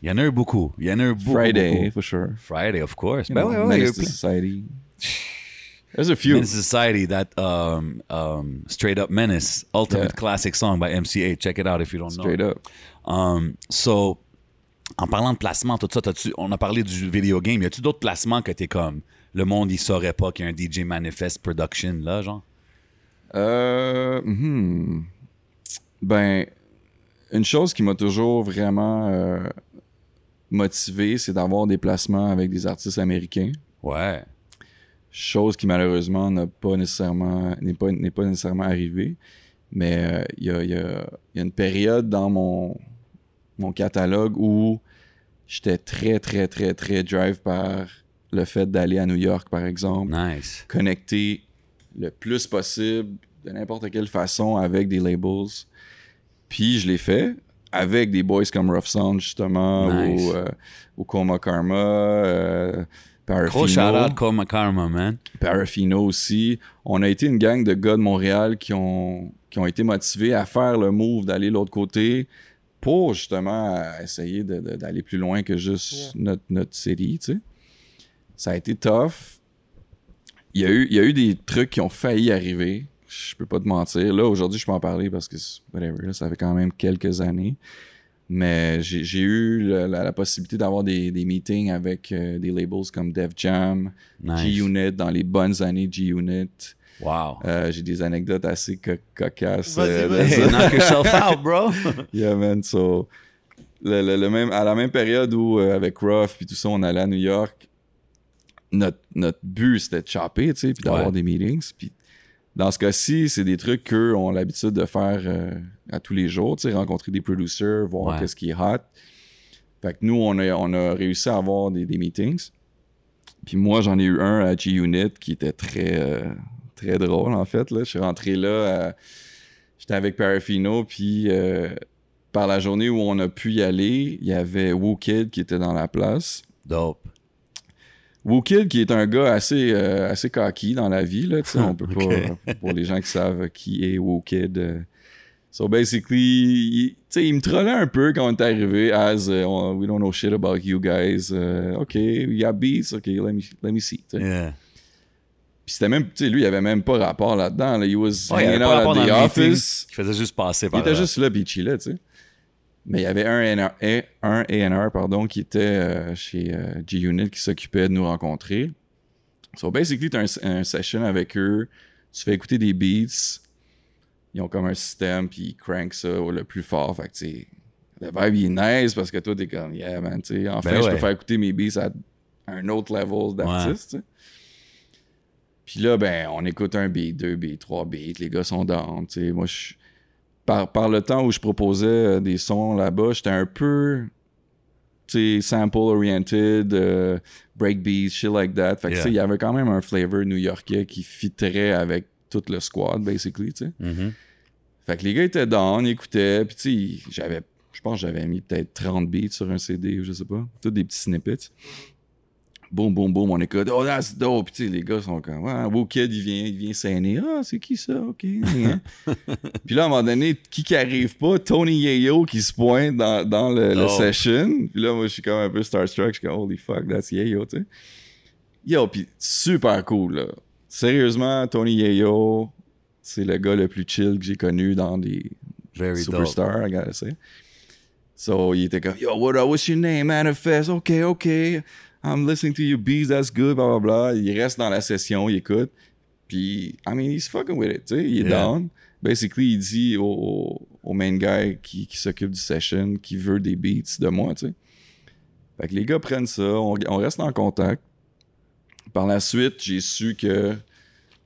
Il y en a eu beaucoup. Il y en a eu beaucoup. Friday, beaucoup. for sure. Friday, of course. You Ben know, ouais, ouais, il y a eu Menace to. Society. (sighs) There's a few. Menace Society, that um, um, Straight Up Menace, ultimate Yeah. classic song by MCA. Check it out if you don't Straight know. Straight Up. Um, so, en parlant de placement, tout ça, on a parlé du video game. Y a-tu d'autres placements que t'es comme, le monde, il saurait pas qu'il y a un DJ Manifest Production là, genre? Euh, hmm. Ben, une chose qui m'a toujours vraiment euh, motivé, c'est d'avoir des placements avec des artistes américains. Ouais. Chose qui malheureusement n'a pas nécessairement n'est pas nécessairement arrivée. Mais euh, il y, a, il y a- il y a une période dans mon mon catalogue où j'étais très très très très drive par le fait d'aller à New York par exemple Nice. connecter le plus possible de n'importe quelle façon avec des labels. Puis je l'ai fait avec des boys comme Rough Sound justement Nice. ou, euh, ou Coma Karma, euh, Gros shout Parafino, out Coma Karma, man. Parafino aussi. On a été une gang de gars de Montréal qui ont, qui ont été motivés à faire le move d'aller de l'autre côté pour justement essayer d'aller plus loin que juste notre, notre série, tu sais. Ça a été tough. Il y, a eu, il y a eu des trucs qui ont failli arriver. Je peux pas te mentir. Là, aujourd'hui, je peux en parler parce que, whatever, là, ça fait quand même quelques années. Mais j'ai j'ai eu la, la- la possibilité d'avoir des, des meetings avec euh, des labels comme Def Jam, Nice. G-Unit, dans les bonnes années G-Unit. Wow. Euh, j'ai des anecdotes assez co- cocasses. Vas-y, euh, vas-y. knock yourself out, (laughs) bro. Yeah, man. So, le, le- le même, à la même période où, euh, avec Ruff puis tout ça, on allait à New York, notre, notre but, c'était de chopper, tu sais, puis d'avoir Ouais. des meetings. Puis dans ce cas-ci, c'est des trucs qu'eux ont l'habitude de faire euh, à tous les jours, tu sais, rencontrer des producers, voir Ouais. qu'est-ce qui est hot. Fait que nous, on a, on a réussi à avoir des, des meetings. Puis moi, j'en ai eu un à G-Unit qui était très, euh, très drôle, en fait. Là. Je suis rentré là, euh, j'étais avec Parafino, puis euh, par la journée où on a pu y aller, il y avait Wookid qui était dans la place. Dope. Wookid qui est un gars assez, euh, assez cocky dans la vie, là, tu sais, on peut (laughs) pas, pour les gens qui savent qui est Wookid. euh. So basically, il, tu sais, il me trollait un peu quand on est arrivé as on- we don't know shit about you guys. euh, OK, we got beats, OK, let me, let me see. Yeah. Puis c'était même, tu sais, lui, il avait même pas rapport là-dedans. Là. He was Ouais, il hanging out at the meeting. office. Il faisait juste passer Il par était là. juste là, puis il chillait, tu sais. Mais il y avait un A&R, un A&R, pardon, qui était euh, chez euh, G-Unit qui s'occupait de nous rencontrer. So, basically, tu as un, un session avec eux, tu fais écouter des beats, ils ont comme un système, puis ils crankent ça au le plus fort. Fait que, tu sais, le vibe, il est nice parce que toi, t'es comme, yeah, man, tu sais, enfin, Ben je peux faire écouter mes beats à un autre level d'artiste. Puis là, ben, on écoute un beat, deux beats, trois beats, les gars sont tu sais. Moi, je par, par le temps où je proposais euh, des sons là-bas, j'étais un peu, sample-oriented, euh, breakbeat, shit like that. Fait que, Yeah. il y avait quand même un flavor new-yorkais qui fitterait avec tout le squad, basically, tu sais. Mhm. Fait que les gars étaient down, ils écoutaient, puis tu sais, j'avais, je pense que j'avais mis peut-être 30 beats sur un CD ou je sais pas. Tous des petits snippets. Boum, boum, boum, on écoute. Oh, that's dope. Puis tu sais, les gars sont comme, ouais, Wookid, il vient, il vient saigner. Ah, c'est qui ça? OK. (laughs) puis là, à un moment donné, qui qui arrive pas? Tony Yayo qui se pointe dans, dans le, le Oh. session. Puis là, moi, je suis comme un peu starstruck. Je suis comme, holy fuck, that's Yayo, tu sais. Yo, puis super cool, là. Sérieusement, Tony Yayo, c'est le gars le plus chill que j'ai connu dans des Very dope. superstars, I gotta say. So, il était comme, yo, what, what's your name, Manifest? OK, OK. I'm listening to your beats, that's good, blah, blah, blah. Il reste dans la session, il écoute. Puis, I mean, he's fucking with it, tu sais. Il est Yeah. down. Basically, il dit au, au- main guy qui, qui s'occupe du session, qui veut des beats de moi, tu sais. Fait que les gars prennent ça, on, on reste en contact. Par la suite, j'ai su que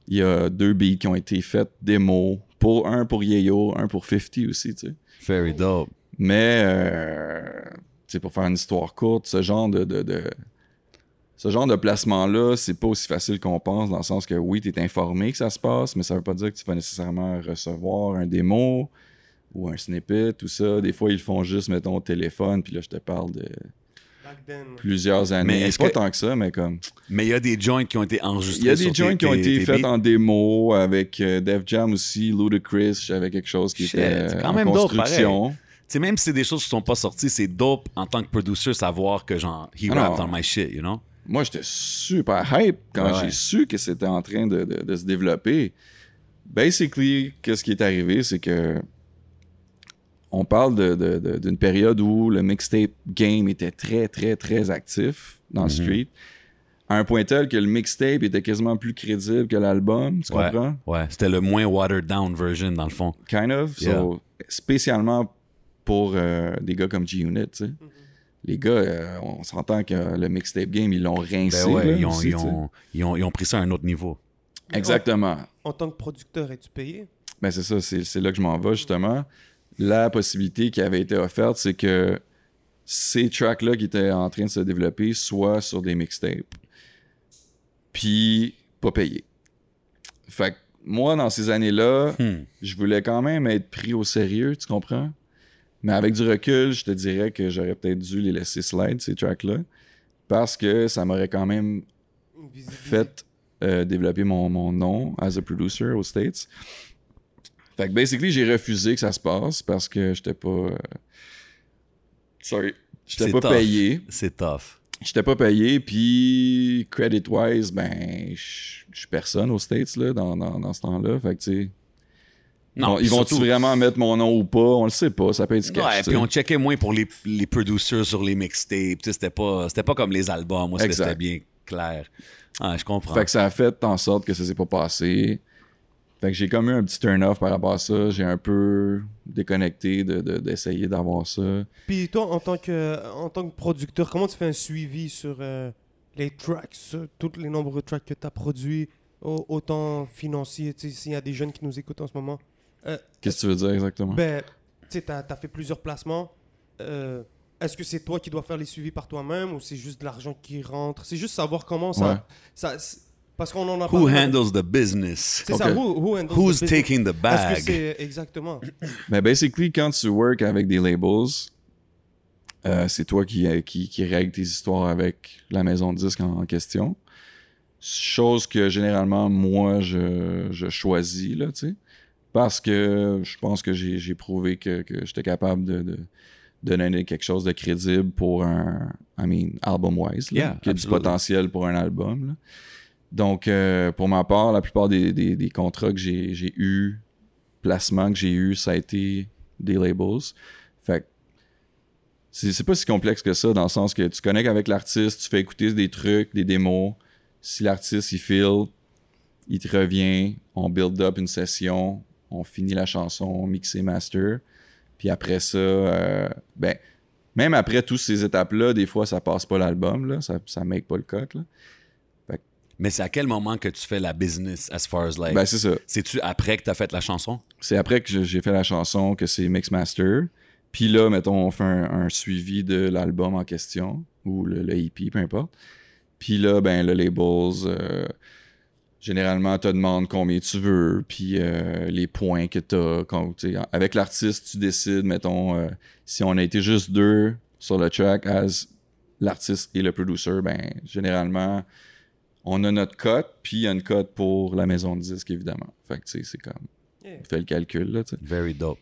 il y a deux beats qui ont été faits démo. Pour, un pour Yayo, un pour 50 aussi, tu sais. Very dope. Mais, euh, tu sais, pour faire une histoire courte, ce genre de, de, de- ce genre de placement-là, c'est pas aussi facile qu'on pense, dans le sens que oui, tu es informé que ça se passe, mais ça veut pas dire que tu vas nécessairement recevoir un démo ou un snippet, tout ça. Des fois, ils le font juste, mettons, au téléphone, puis là, je te parle de plusieurs années. Mais est-ce pas que- tant que ça, mais comme... Mais il y a des joints qui ont été enregistrés. Il y a des joints qui ont été faits en démo avec euh, Def Jam aussi, Ludacris, j'avais quelque chose qui Shit, était c'est quand en même dope, construction. Tu sais, même si c'est des choses qui sont pas sorties, c'est dope en tant que producer savoir que genre, he Ah rap on my shit, you know? Moi, j'étais super hype quand Ouais. j'ai su que c'était en train de, de- de se développer. Basically, qu'est-ce qui est arrivé, c'est que on parle de- de- de- d'une période où le mixtape game était très, très, très actif dans le Mhm. street. À un point tel que le mixtape était quasiment plus crédible que l'album, tu Ouais. comprends? Ouais, c'était le moins watered down version dans le fond. Kind of. So, spécialement pour euh, des gars comme G-Unit, tu sais. Les gars, euh, on s'entend que le mixtape game, ils l'ont rincé. Ben ouais, là, ils, ont, aussi, ils, ont, ils, ont, ils ont pris ça à un autre niveau. Exactement. En tant que producteur, es-tu payé? Ben c'est ça, c'est c'est là que je m'en vais justement. La possibilité qui avait été offerte, c'est que ces tracks-là qui étaient en train de se développer soient sur des mixtapes. Puis pas payés. Fait que moi, dans ces années-là, Hmm. je voulais quand même être pris au sérieux, tu comprends? Mais avec du recul, je te dirais que j'aurais peut-être dû les laisser slide, ces tracks-là, parce que ça m'aurait quand même fait euh, développer mon, mon nom as a producer aux States. Fait que basically, j'ai refusé que ça se passe parce que j'étais pas. euh, Sorry. J'étais C'est pas tough. payé. C'est tough. J'étais pas payé, puis credit-wise, ben, je je suis personne aux States, là, dans, dans, dans ce temps-là. Fait que, tu sais. Non, ils vont-tu surtout- vraiment mettre mon nom ou pas? On le sait pas. Ça peut être du cash. Ouais, puis on checkait moins pour les, les producers sur les mixtapes. Tu sais, C'était pas, c'était pas comme les albums. Moi, c'était bien clair. Ah, je comprends. Fait que ça a fait en sorte que ça s'est pas passé. Fait que j'ai comme eu un petit turn-off par rapport à ça. J'ai un peu déconnecté de- de- d'essayer d'avoir ça. Puis toi, en tant que, en tant que producteur, comment tu fais un suivi sur euh, les tracks, sur tous les nombreux tracks que tu as produits, au- autant financiers, tu sais, s'il y a des jeunes qui nous écoutent en ce moment? Qu'est-ce que tu veux dire exactement? Ben, tu sais, tu as, fait plusieurs placements. Euh, Est-ce que c'est toi qui dois faire les suivis par toi-même ou c'est juste de l'argent qui rentre? C'est juste savoir comment ça. Ouais. ça c'est- parce qu'on en a Who parlé. handles the business? C'est ça, who, who handles Who's the business? taking the Est-ce que bag? c'est exactement (coughs) Ben, basically, quand tu work avec des labels, euh, c'est toi qui, euh, qui, qui règle tes histoires avec la maison de disques en, en question. Chose que généralement, moi, je, je choisis, là, tu sais. Parce que je pense que j'ai prouvé que, que j'étais capable de, donner quelque chose de crédible pour un, I mean, album-wise, Yeah, qui a du potentiel pour un album, là. Donc, euh, pour ma part, la plupart des, des, des contrats que j'ai eus, placements que j'ai eus, ça a été des labels. Fait c'est c'est pas si complexe que ça, dans le sens que tu connectes avec l'artiste, tu fais écouter des trucs, des démos. Si l'artiste, il feel, il te revient, on build up une session, on finit la chanson, mixer, master. Puis après ça, euh, ben, même après toutes ces étapes-là, des fois, ça passe pas l'album, là, ça, ça make pas le là. Mais c'est à quel moment que tu fais la business as far as like. Ben, c'est ça. C'est-tu après que tu as fait la chanson? C'est après que j'ai fait la chanson que c'est Mix Master. Puis là, mettons, on fait un, un suivi de l'album en question, ou le, le EP, peu importe. Puis là, ben, le labels, euh, généralement, te demande combien tu veux, puis euh, les points que tu as. Avec l'artiste, tu décides, mettons, euh, si on a été juste deux sur le track, as l'artiste et le producer, ben, généralement, on a notre cote, puis il y a une cote pour la maison de disque, évidemment. Fait que, tu sais, c'est comme Yeah. fais le calcul, là, tu sais. Very dope.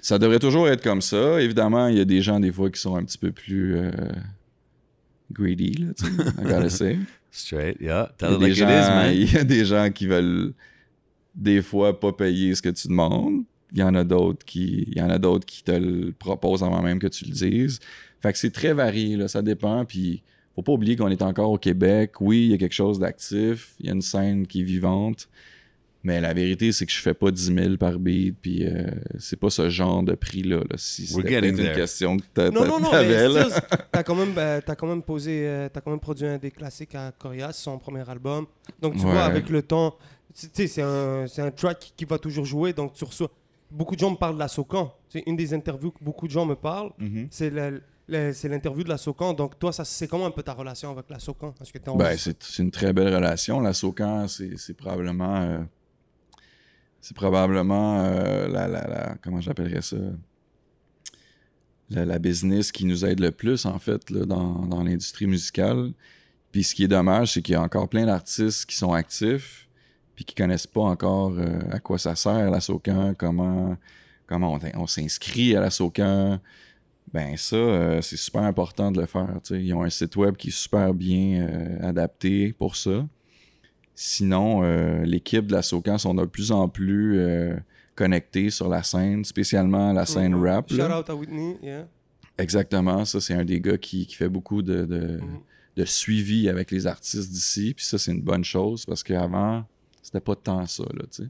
Ça devrait toujours être comme ça. Évidemment, il y a des gens, des fois, qui sont un petit peu plus euh, greedy, là, tu sais, I gotta (laughs) say. Straight, yeah. Il y, Tell a it des like gens, it is, man. il y a des gens qui veulent, des fois, pas payer ce que tu demandes. Il y en a d'autres qui, il y en a d'autres qui te le proposent avant même que tu le dises. Fait que c'est très varié, là, ça dépend. Puis, faut pas oublier qu'on est encore au Québec. Oui, il y a quelque chose d'actif. Il y a une scène qui est vivante. Mais la vérité, c'est que je fais pas 10 000 par beat, puis euh, c'est pas ce genre de prix-là. Là. Si c'était une there. question que t'a- Non, t'a- non, non, t'avais, mais là. t'as quand même, euh, t'as quand même posé, euh, t'as quand même produit un des classiques à Corias, son premier album. Donc tu Ouais. vois, avec le temps, tu sais, c'est un, c'est un track qui va toujours jouer, donc tu reçois. Beaucoup de gens me parlent de la Socan. C'est une des interviews que beaucoup de gens me parlent. Mhm. C'est le- le- c'est l'interview de la Socan. Donc toi, ça, c'est comment un peu ta relation avec la Socan Ben, c'est c'est une très belle relation. La Socan, c'est c'est probablement. C'est probablement euh, la, la, Comment j'appellerais ça? La, business qui nous aide le plus, en fait, là, dans, dans l'industrie musicale. Puis ce qui est dommage, c'est qu'il y a encore plein d'artistes qui sont actifs puis qui connaissent pas encore euh, à quoi ça sert, la Socan, comment, comment on, on s'inscrit à la Socan. Ben ça, euh, c'est super important de le faire. Ils ont un site web qui est super bien adapté pour ça. Sinon, euh, l'équipe de la Socan sont de plus en plus euh, connectés sur la scène, spécialement la scène rap. Shout là. out à Whitney, yeah. Exactement, ça c'est un des gars qui, qui fait beaucoup de, de, Mhm. de suivi avec les artistes d'ici. Puis ça, c'est une bonne chose parce qu'avant, c'était pas tant ça, là, tu sais.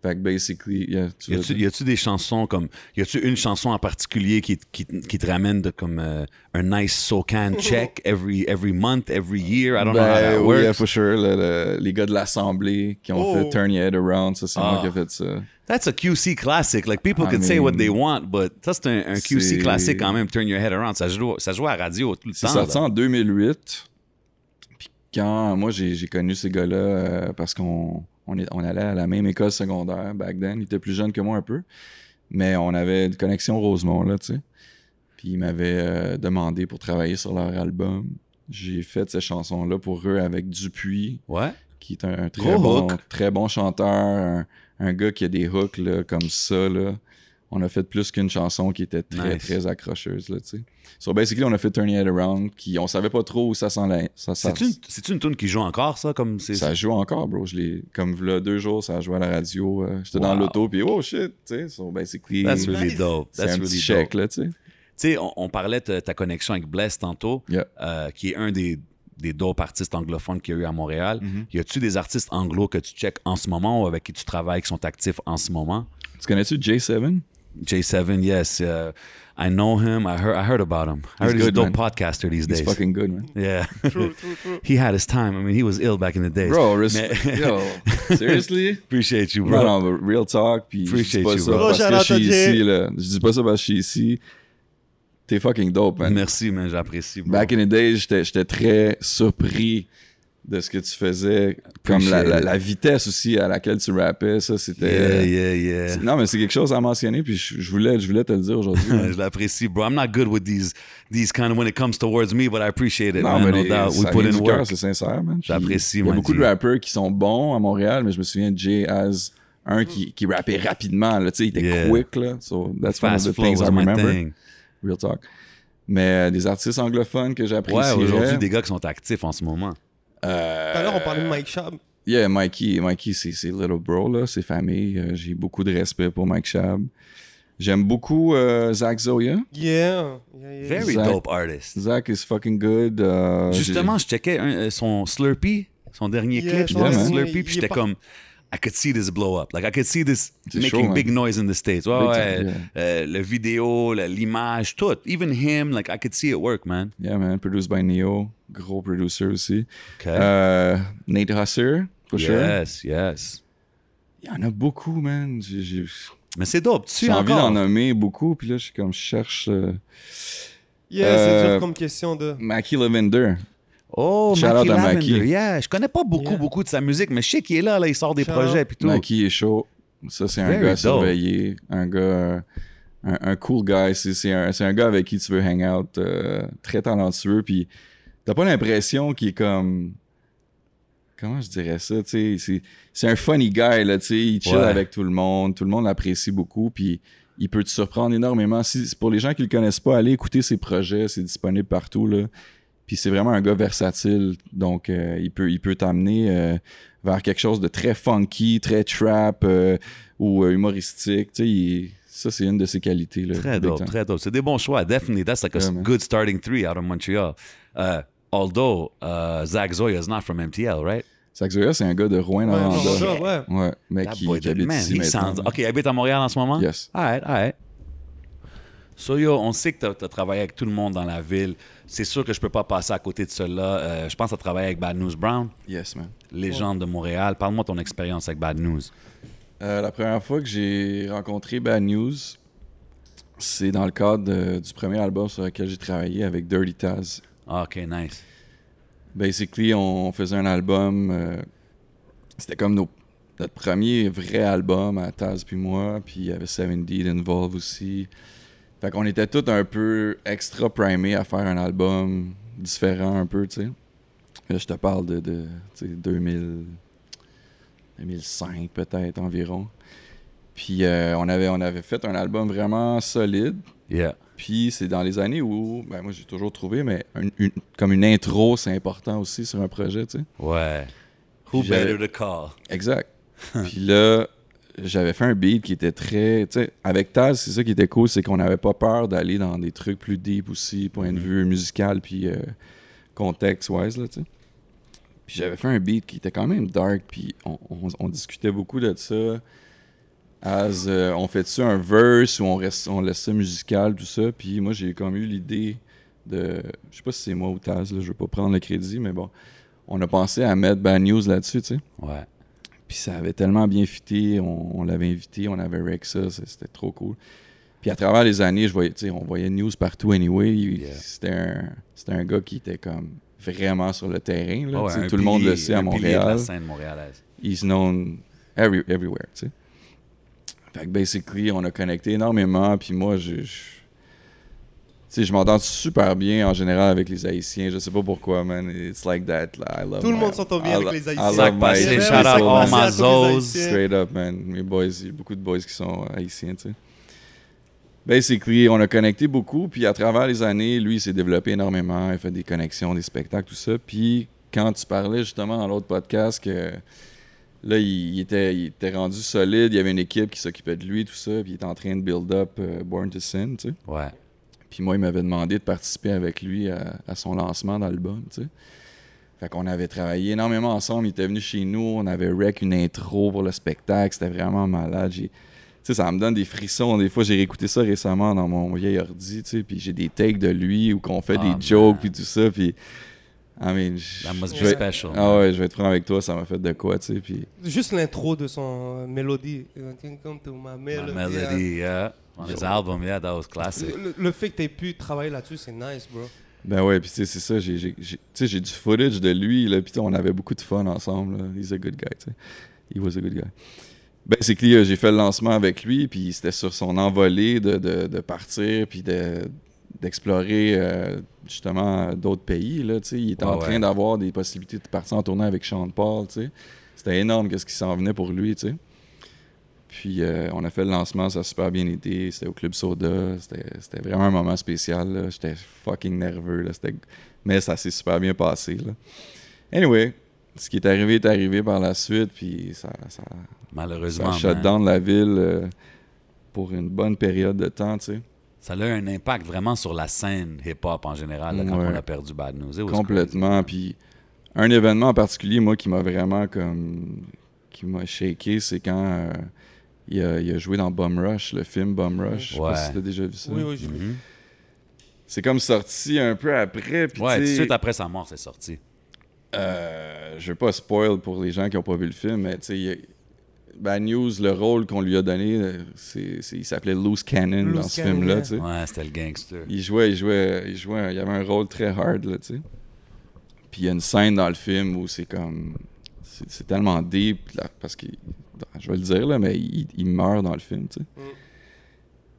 Fait que basically, yeah, tu Y a-tu, dire- y a-tu des chansons comme. Y a-tu une chanson en particulier qui, qui, qui te ramène de comme euh, un nice SoCan (laughs) check every, every month, every year? I don't know how Ben, that oui, works. yeah, for sure. le- le- les gars de l'Assemblée qui ont Oh. fait Turn Your Head Around, ça, c'est moi Ah. qui ai fait ça. That's a QC classic. Like, people I can say what they want, but ça, c'est un, un QC c'est- classique quand même, Turn Your Head Around. Ça joue, ça joue à la radio tout le C'est temps. sorti là. en 2008. Puis quand moi j'ai j'ai connu ces gars-là euh, parce qu'on on, est- on allait à la même école secondaire back then. Ils étaient plus jeunes que moi un peu. Mais on avait une connexion Rosemont, là, tu sais. Puis ils m'avaient euh, demandé pour travailler sur leur album. J'ai fait ces chansons-là pour eux avec Dupuis, Ouais. qui est un, un très, Gros bon, hook. très bon chanteur, un, un gars qui a des hooks là, comme ça. Là. On a fait plus qu'une chanson qui était très, Nice. très accrocheuse. Là, tu sais. so basically, on a fait Turn Your Head Around, qui on savait pas trop où ça s'en allait. Ça, ça, C'est-tu une, une tune qui joue encore, ça? Comme c'est, ça joue encore, bro. Je l'ai- comme là, deux jours, ça a joué à la radio. euh, J'étais dans l'auto, puis oh shit, tu sais. So basically, That's really dope. c'est That's un really petit dope. chèque, là, tu sais. Tu sais, on, on parlait de ta connexion avec Bless tantôt, Yeah. euh, qui est un des, des dope artistes anglophones qu'il y a eu à Montréal. Mhm. Y a-tu des artistes anglo que tu check en ce moment ou avec qui tu travailles, qui sont actifs en ce moment? Tu connais-tu J7? J7, yes. uh, I know him. I heard, I heard about him. I He's heard he's a good, dope man. podcaster these He's days. fucking good, man. Yeah. True, true, true. (laughs) he had his time. I mean, he was ill back in the day. Bro, res- (laughs) yo, seriously? (laughs) Appreciate you, bro. Non, non, but real talk, puis je dis Appreciate pas you, ça bro. parce que je shout-out suis à Jay. ici, là. Je dis pas ça parce que je suis ici. T'es fucking dope, man. Merci, man. J'apprécie, bro. Back in the days, j'étais j'étais très surpris de ce que tu faisais. Comme la, vitesse aussi à laquelle tu rappais, ça, c'était... Yeah, yeah, yeah. Non, mais c'est quelque chose à mentionner, puis je, je voulais, je voulais te le dire aujourd'hui. (laughs) Je l'apprécie, bro. I'm not good with these, these kind of when it comes towards me, but I appreciate it, Non, man. mais No les- doubt. We put in work. c'est sincère, man. J'apprécie, Il y a beaucoup de rappeurs qui sont bons à Montréal, mais je me souviens de Jay as un qui, qui rappait rapidement, là, tu sais, il était quick, là. So that's one of Fast the things I remember. thing. Real talk. Mais euh, des artistes anglophones que Ouais, j'apprécie. aujourd'hui, des gars qui sont actifs en ce moment. Euh, Tout à l'heure, on parlait de Mike Shab. Yeah, Mikey, Mikey c'est little bro, là, c'est famille. Euh, J'ai beaucoup de respect pour Mike Shab. J'aime beaucoup euh, Zach Zoya. Yeah. yeah, yeah. Very Zach- dope artist. Zach is fucking good. Euh, Justement, je checkais un- euh, son Slurpee, son dernier Yeah, clip, son dernier, Slurpee, puis j'étais pas- comme, I could see this blow up. Like, I could see this making big noise in the States. Ouais. yeah. euh, le vidéo, le- l'image, tout. Even him, like, I could see it work, man. Yeah, man, produced by Neo. Gros producer aussi. Okay. Euh, Nate Husser, for sure. yes, yes. Il y en a beaucoup, man. J'ai- Mais c'est dope. Tu j'ai envie d'en nommer beaucoup, puis là, je suis comme, je cherche euh, Yeah, c'est Euh, dur comme question de. Mackie Lavender. Oh, Shout out Mackie à Lavender. Mackie. Yeah, je connais pas beaucoup, Yeah. beaucoup de sa musique, mais je sais qu'il est là, là, il sort des Shout projets puis tout. Mackie est chaud. Ça, c'est un Very gars à surveiller. Un gars, un, un cool guy. C'est c'est un, c'est un gars avec qui tu veux hang out. euh, très talentueux. Puis t'as pas l'impression qu'il est comme. Comment je dirais ça? tu sais, C'est c'est un funny guy. Là, tu sais, il chill Ouais. avec tout le monde. Tout le monde l'apprécie beaucoup. Puis il peut te surprendre énormément. Si, pour les gens qui le connaissent pas, allez écouter ses projets. C'est disponible partout. Là. Puis c'est vraiment un gars versatile. Donc, euh, il peut il peut t'amener euh, vers quelque chose de très funky, très trap euh, ou euh, humoristique. Tu sais, il- ça, c'est une de ses qualités. Là, Très dope, très dope. C'est des bons choix. Definitely, that's like a Yeah, good starting three out of Montreal. Uh, although uh, Zach Zoya is not from MTL, right? Zach Zoya, c'est un gars de rouen Ouais, ouais. Ouais, mais That qui, boy qui did- habite man, ici he maintenant. sounds- OK, il habite à Montréal en ce moment? Yes. All right, all right. So, yo, on sait que tu as, travaillé avec tout le monde dans la ville. C'est sûr que je peux pas passer à côté de cela. Euh, je pense à travailler avec Bad News Brown, Yes, man. légende de Montréal. Parle-moi de ton expérience avec Bad News. Euh, la première fois que j'ai rencontré Bad News, c'est dans le cadre de- du premier album sur lequel j'ai travaillé avec Dirty Taz. Ah, OK, nice. Basically, on faisait un album. euh, c'était comme nos- notre premier vrai album à Taz puis moi. Puis il y avait Seven Deed Involve aussi. Fait qu'on était tous un peu extra primés à faire un album différent un peu, tu sais. Là, je te parle de, de tu sais, 2000, 2005 peut-être environ. Puis euh, on, avait, on avait fait un album vraiment solide. Yeah. Puis c'est dans les années où, ben moi j'ai toujours trouvé, mais une- une- comme une intro, c'est important aussi sur un projet, tu sais. Ouais. Who better to call? Exact. (laughs) Puis là, j'avais fait un beat qui était très, avec Taz, c'est ça qui était cool, c'est qu'on n'avait pas peur d'aller dans des trucs plus deep aussi, point de Mhm. vue musical puis euh, contexte-wise, là, tu sais. Puis j'avais fait un beat qui était quand même dark, puis on, on- on discutait beaucoup de ça. As, euh, on fait-tu un verse ou on, reste, on laisse ça musical, tout ça. Puis moi, j'ai comme eu l'idée de. Je sais pas si c'est moi ou Taz, là, je veux pas prendre le crédit, mais bon. On a pensé à mettre Bad News là-dessus, tu sais. Ouais. Puis ça avait tellement bien fité, on, on l'avait invité, on avait Rexa, c'était trop cool. Puis à travers les années, je voyais, on voyait News partout anyway. Yeah. C'était un, un gars qui était comme vraiment sur le terrain. là, tout le monde le sait à pilier de la Montréal. scène montréalaise. He's known every- everywhere. Fait que basically, on a connecté énormément. Puis moi, je... sais, je m'entends super bien en général avec les Haïtiens. Je sais pas pourquoi, man. It's like that. là. I love Tout le my- monde s'entend bien I avec les I Haïtiens. love my passé, Haitian shout out people, all man. my Merci à tous les Zos. Haïtiens. Straight up, man. Mes boys, il y a beaucoup de boys qui sont haïtiens, tu sais. Basically, on a connecté beaucoup, puis à travers les années, lui, il s'est développé énormément, il a fait des connexions, des spectacles, tout ça. Puis quand tu parlais justement dans l'autre podcast que là, il, il était, il était rendu solide, il y avait une équipe qui s'occupait de lui, tout ça, puis il était en train de build up euh, Born to Sin, tu sais. Ouais. Puis moi, il m'avait demandé de participer avec lui à, à son lancement d'album, tu sais. Fait qu'on avait travaillé énormément ensemble. Il était venu chez nous, on avait rec une intro pour le spectacle. C'était vraiment malade. Tu sais, ça me donne des frissons. Des fois, j'ai réécouté ça récemment dans mon vieil ordi, tu sais, puis j'ai des takes de lui où qu'on fait Ah, des jokes, puis tout ça, puis... I mean, je- That must be vais- special. Ah ouais, je vais être franc avec toi, ça m'a fait de quoi, tu sais, puis... Juste l'intro de son mélodie. Come to my My melody. melody, yeah. On his album, yeah, that was classic. Le, le fait que tu aies pu travailler là-dessus, c'est nice, bro. Ben ouais, puis tu sais, c'est ça, j'ai, j'ai, j'ai- tu sais, j'ai du footage de lui, là, puis on avait beaucoup de fun ensemble, là. He's a good guy, tu sais. He was a good guy. Basically, euh, j'ai fait le lancement avec lui, puis c'était sur son envolée de, de, de partir, puis de, d'explorer euh, justement d'autres pays, là, tu sais. Il était Ouais, en train ouais. d'avoir des possibilités de partir en tournée avec Sean Paul, tu sais. C'était énorme qu'est-ce qui s'en venait pour lui, tu sais. Puis euh, on a fait le lancement, ça a super bien été. C'était au Club Soda. C'était vraiment un moment spécial. J'étais fucking nerveux. Là. Mais ça s'est super bien passé. Là. Anyway, ce qui est arrivé est arrivé par la suite. Puis ça, ça, ça Malheureusement, a shut down la ville euh, pour une bonne période de temps. Tu sais. ça a eu un impact vraiment sur la scène hip-hop en général là, quand Ouais. on a perdu Bad News. Complètement. Puis un événement en particulier, moi, qui m'a vraiment comme. qui m'a shaké, c'est quand. euh, il, a, il a joué dans Bum Rush, le film Bum Rush. Je sais Ouais. pas si t'as déjà vu ça. Oui, oui, j'ai vu. Mhm. C'est comme sorti un peu après. Puis Ouais, tout de suite après sa mort, c'est sorti. euh, je veux pas spoil pour les gens qui ont pas vu le film, mais tu sais, Bad News, le rôle qu'on lui a donné, euh, c'est, c'est- il s'appelait Loose Cannon dans ce film-là. yeah. tu sais. Ouais, c'était le gangster. Il jouait, il jouait, il jouait, il y avait un rôle très hard là, tu sais. Puis il y a une scène dans le film où c'est comme, c'est, tellement deep là, parce que, je vais le dire là, mais il, il meurt dans le film, tu sais. Mm.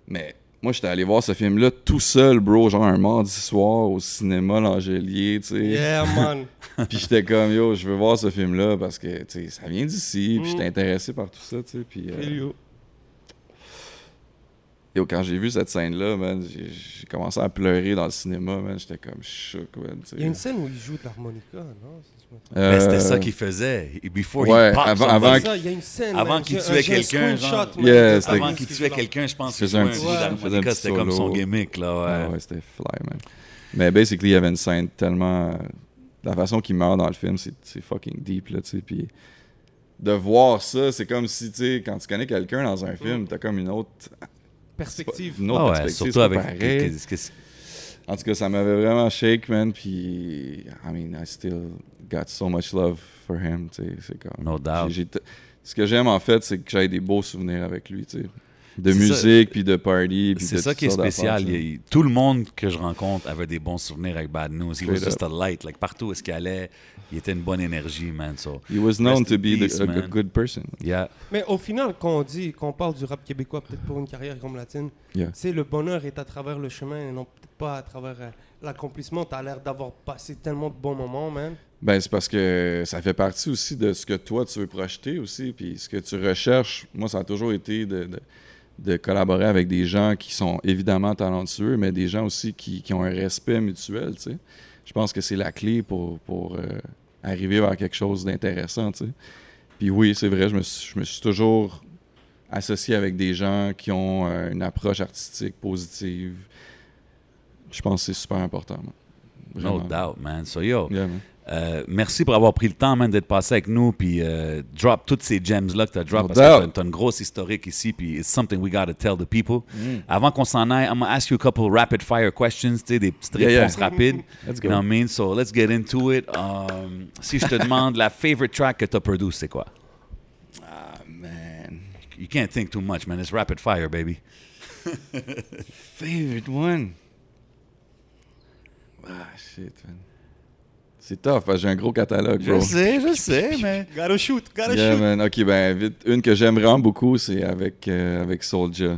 Mais moi, j'étais allé voir ce film-là tout seul, bro, genre un mardi soir au cinéma L'Angelier, tu sais. Yeah, man. (laughs) Puis j'étais comme, yo, je veux voir ce film-là parce que, tu sais, ça vient d'ici, puis Mm. j'étais intéressé par tout ça, tu sais. Puis, euh, yo, quand j'ai vu cette scène-là, man, j'ai commencé à pleurer dans le cinéma, man. J'étais comme shook, man. Il y a une scène où il joue de l'harmonica, non? Euh, Mais c'était ça qu'il faisait. Before ouais, he popped avant- avant C'est ça, il y a une scène. avant man. qu'il tuait quelqu'un, Yeah, Avant qu'il tuait quelqu'un, je pense petit C'était comme son gimmick, là, Ah ouais. ouais, c'était fly, man. Mais basically, il y avait une scène tellement. euh, la façon qu'il meurt dans le film, c'est fucking deep, là, tu sais. Puis de voir ça, c'est comme si, tu sais, quand tu connais quelqu'un dans un film, t'as comme une autre. Perspective. Une autre Ah ouais, perspective, surtout avec. que- En tout cas, ça m'avait vraiment shake, man. Puis, I mean, I still got so much love for him, tu. C'est comme. No doubt. Ce que j'aime, en fait, c'est que j'ai des beaux souvenirs avec lui, tu sais. De musique, puis de party, C'est ça qui est spécial. Il tout le monde que je rencontre avait des bons souvenirs avec Bad News. He was just a light. Like, partout où est-ce qu'il allait, il était une bonne énergie, man. So, He was known to be the- peace, a, a good person. yeah. Mais au final, quand on dit, quand on parle du rap québécois, peut-être pour une carrière comme latine, Yeah. c'est le bonheur est à travers le chemin et non peut-être pas à travers euh, l'accomplissement. T'as l'air d'avoir passé tellement de bons moments, man. Ben, c'est parce que ça fait partie aussi de ce que toi, tu veux projeter aussi. Puis ce que tu recherches, moi, ça a toujours été de, de- de collaborer avec des gens qui sont évidemment talentueux, mais des gens aussi qui, qui ont un respect mutuel, tu sais. Je pense que c'est la clé pour, pour euh, arriver vers quelque chose d'intéressant, tu sais. Puis oui, c'est vrai, je me, suis, je me suis toujours associé avec des gens qui ont euh, une approche artistique positive. Je pense que c'est super important. moi. No doubt, man. So, yo, Yeah, man. Euh, merci pour avoir pris le temps, man, d'être passé avec nous. Puis, euh, drop toutes ces gems-là que tu as drop. No parce que doubt. tu as une grosse historique ici. Puis, it's something we gotta tell the people. Mm. Avant qu'on s'en aille, I'm gonna ask you a couple rapid fire questions, tu sais, des petites Yeah, yeah. réponses rapides. (laughs) Let's You go. know what I mean? So, let's get into it. Um, si je te demande la favorite track que tu as produit, c'est quoi? Ah, man. You can't think too much, man. It's rapid fire, baby. (laughs) Favorite one? Ah, shit, man. C'est tough, parce que j'ai un gros catalogue, bro. sais, je sais, (laughs) mais... Gotta shoot, gotta Yeah, shoot. man. Ok, ben, vite. Une que j'aime vraiment beaucoup, c'est avec, euh, avec Soulja.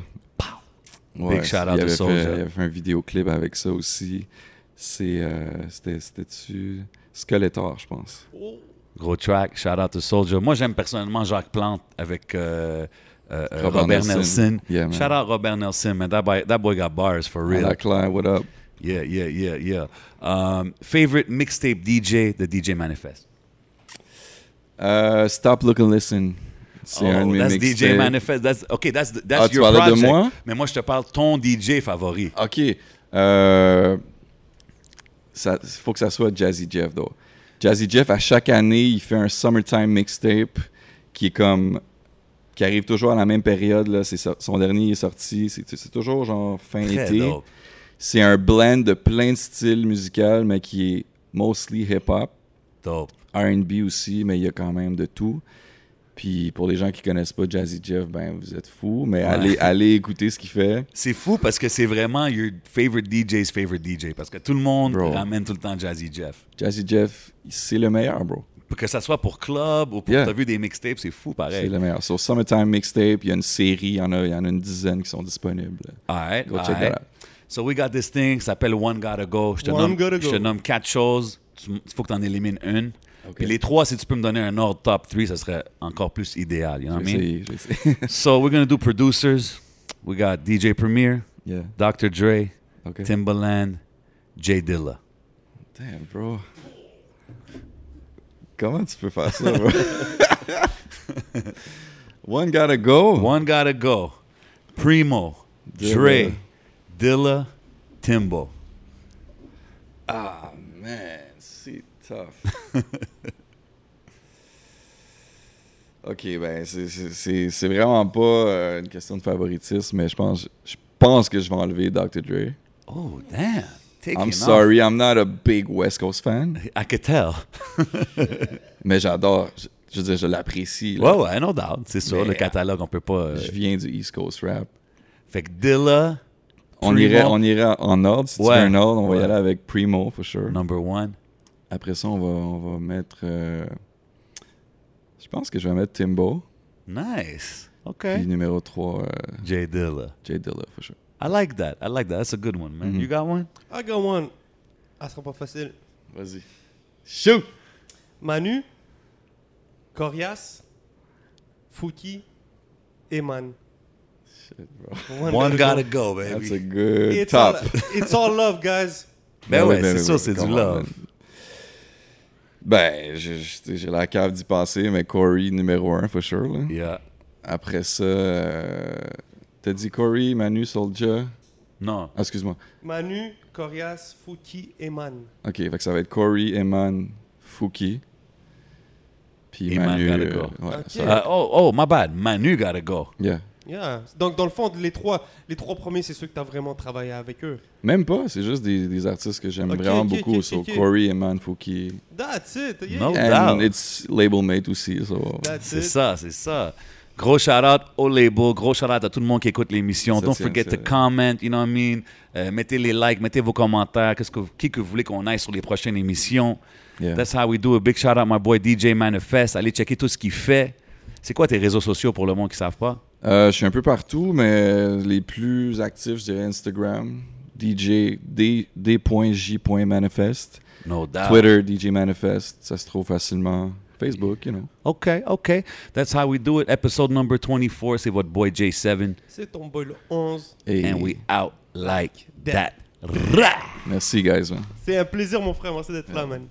Ouais, Big shout out il to avait Soulja. Fait, il avait fait un vidéoclip avec ça aussi. C'est, euh, c'était, c'était-tu Skeletor, je pense. Gros track, shout out to Soldier. Moi, j'aime personnellement Jacques Plante avec euh, euh, Robert Robert, Nelson. Nelson. Yeah, man. shout out Robert Nelson, man. That boy, that boy got bars for real. La Claire, what up? Yeah, yeah, yeah, yeah. Um, favorite mixtape DJ, the DJ Manifest. Euh, Stop, Look and Listen. C'est un de Oh, mes that's mixtapes. DJ Manifest. That's, okay, that's, that's Ah, tu your parlais de project. moi? Mais moi, je te parle ton DJ favori. Ok. Euh, ça, faut que ça soit Jazzy Jeff, though. Jazzy Jeff, à chaque année, il fait un summertime mixtape qui est comme. qui arrive toujours à la même période. Là. C'est son dernier est sorti. C'est c'est toujours genre fin Très été. dope. C'est un blend de plein de styles musicaux, mais qui est mostly hip-hop. Dope. RB aussi, mais il y a quand même de tout. Puis pour les gens qui connaissent pas Jazzy Jeff, ben vous êtes fous, mais allez, allez écouter ce qu'il fait. C'est fou parce que c'est vraiment your favorite DJ's favorite DJ. Parce que tout le monde Bro. ramène tout le temps Jazzy Jeff. Jazzy Jeff, c'est le meilleur, bro. Que ça soit pour club ou pour Yeah. t'as vu des mixtapes, c'est fou C'est pareil. le meilleur. Sur Summertime Mixtape, il y a une série, il y en a, y en a une dizaine qui sont disponibles. Alright, Go check that out. So we got this thing, ça s'appelle One Gotta Go. Je te, One nomme, Gotta je te Go. nomme quatre choses. Il faut que tu en élimines une. Ok. Puis les trois, si tu peux me donner un ordre top 3, ça serait encore plus idéal. You know what I mean? vais essayer, je vais essayer. So we're gonna do producers. We got DJ Premier, yeah, Dr. Dre, ok. Timbaland, Jay Dilla. Damn, bro. Comment tu peux faire ça, bro? (laughs) One gotta go. One gotta go. Primo. Dre, Dilla, Timbo. Ah, man, c'est tough. (laughs) ok, ben, c'est- vraiment pas euh, une question de favoritisme, mais je pense, je pense que je vais enlever Dr. Dre. Oh, damn. Take I'm sorry, I'm not a big West Coast fan, off. I could tell. (laughs) mais j'adore. Je, je veux dire, je l'apprécie. Ouais, ouais, no doubt. C'est sûr, le catalogue, on peut pas. euh, Je viens du East Coast rap. Fait que Dilla, On irait, on irait en ordre. Si Ouais. tu veux un ordre, on va Ouais. y aller avec Primo, for sure. number one. Après ça, on va, on va mettre. euh, je pense que je vais mettre Timbo. Nice. Puis Okay. numéro 3, Jay Dilla. Jay Dilla, for sure. I like that. I like that. That's a good one, man. Mhm. You got one? I got one. Ah, sera pas facile. Vas-y. Shoot! Manu, Corias, Fouki, Eman. Shit, bro. One gotta go. go, baby. That's a good It's top. all, it's all love, guys. Ben ouais, oui, c'est ça, oui, c'est du love. man. Ben, j'ai la cave d'y passer, mais Corey, numéro 1, for sure. Là. Yeah. Après ça, euh, t'as dit Corey, Manu, Soldier? Non. Ah, excuse-moi. Manu, Corias, Fouki, Eman. Ok, fait que ça va être Corey, Eman, Fouki. Puis Eman Manu. gotta euh, go. ouais, Ok. ça- Uh, oh, oh, my bad. Manu gotta go. yeah. Yeah. Donc, dans le fond, les trois, les trois premiers, c'est ceux que tu as vraiment travaillé avec eux. Même pas, c'est juste des, des artistes que j'aime vraiment beaucoup. ok, so ok. Corey, Eman, Fouki. That's it. Yeah. No And doubt. it's label mate aussi. So. That's C'est it. ça, c'est ça. Gros shout-out au label, gros shout-out à tout le monde qui écoute l'émission. Don't tient, forget to comment, you know what I mean? Euh, mettez les likes, mettez vos commentaires. Qu'est-ce que, qui que vous voulez qu'on aille sur les prochaines émissions? Yeah. That's how we do. A big shout-out my boy DJ Manifest. Allez checker tout ce qu'il fait. C'est quoi tes réseaux sociaux pour le monde qui ne savent pas? Euh, je suis un peu partout, mais les plus actifs, je dirais Instagram, DJ D- D.J.Manifest, No doubt. Twitter DJ Manifest, ça se trouve facilement. Facebook, you know. OK, OK. That's how we do it. Episode number 24, c'est votre boy J7. C'est ton boy le 11. Et And we out like that. that. Rah! merci guys. man. C'est un plaisir, mon frère. Merci d'être là, man.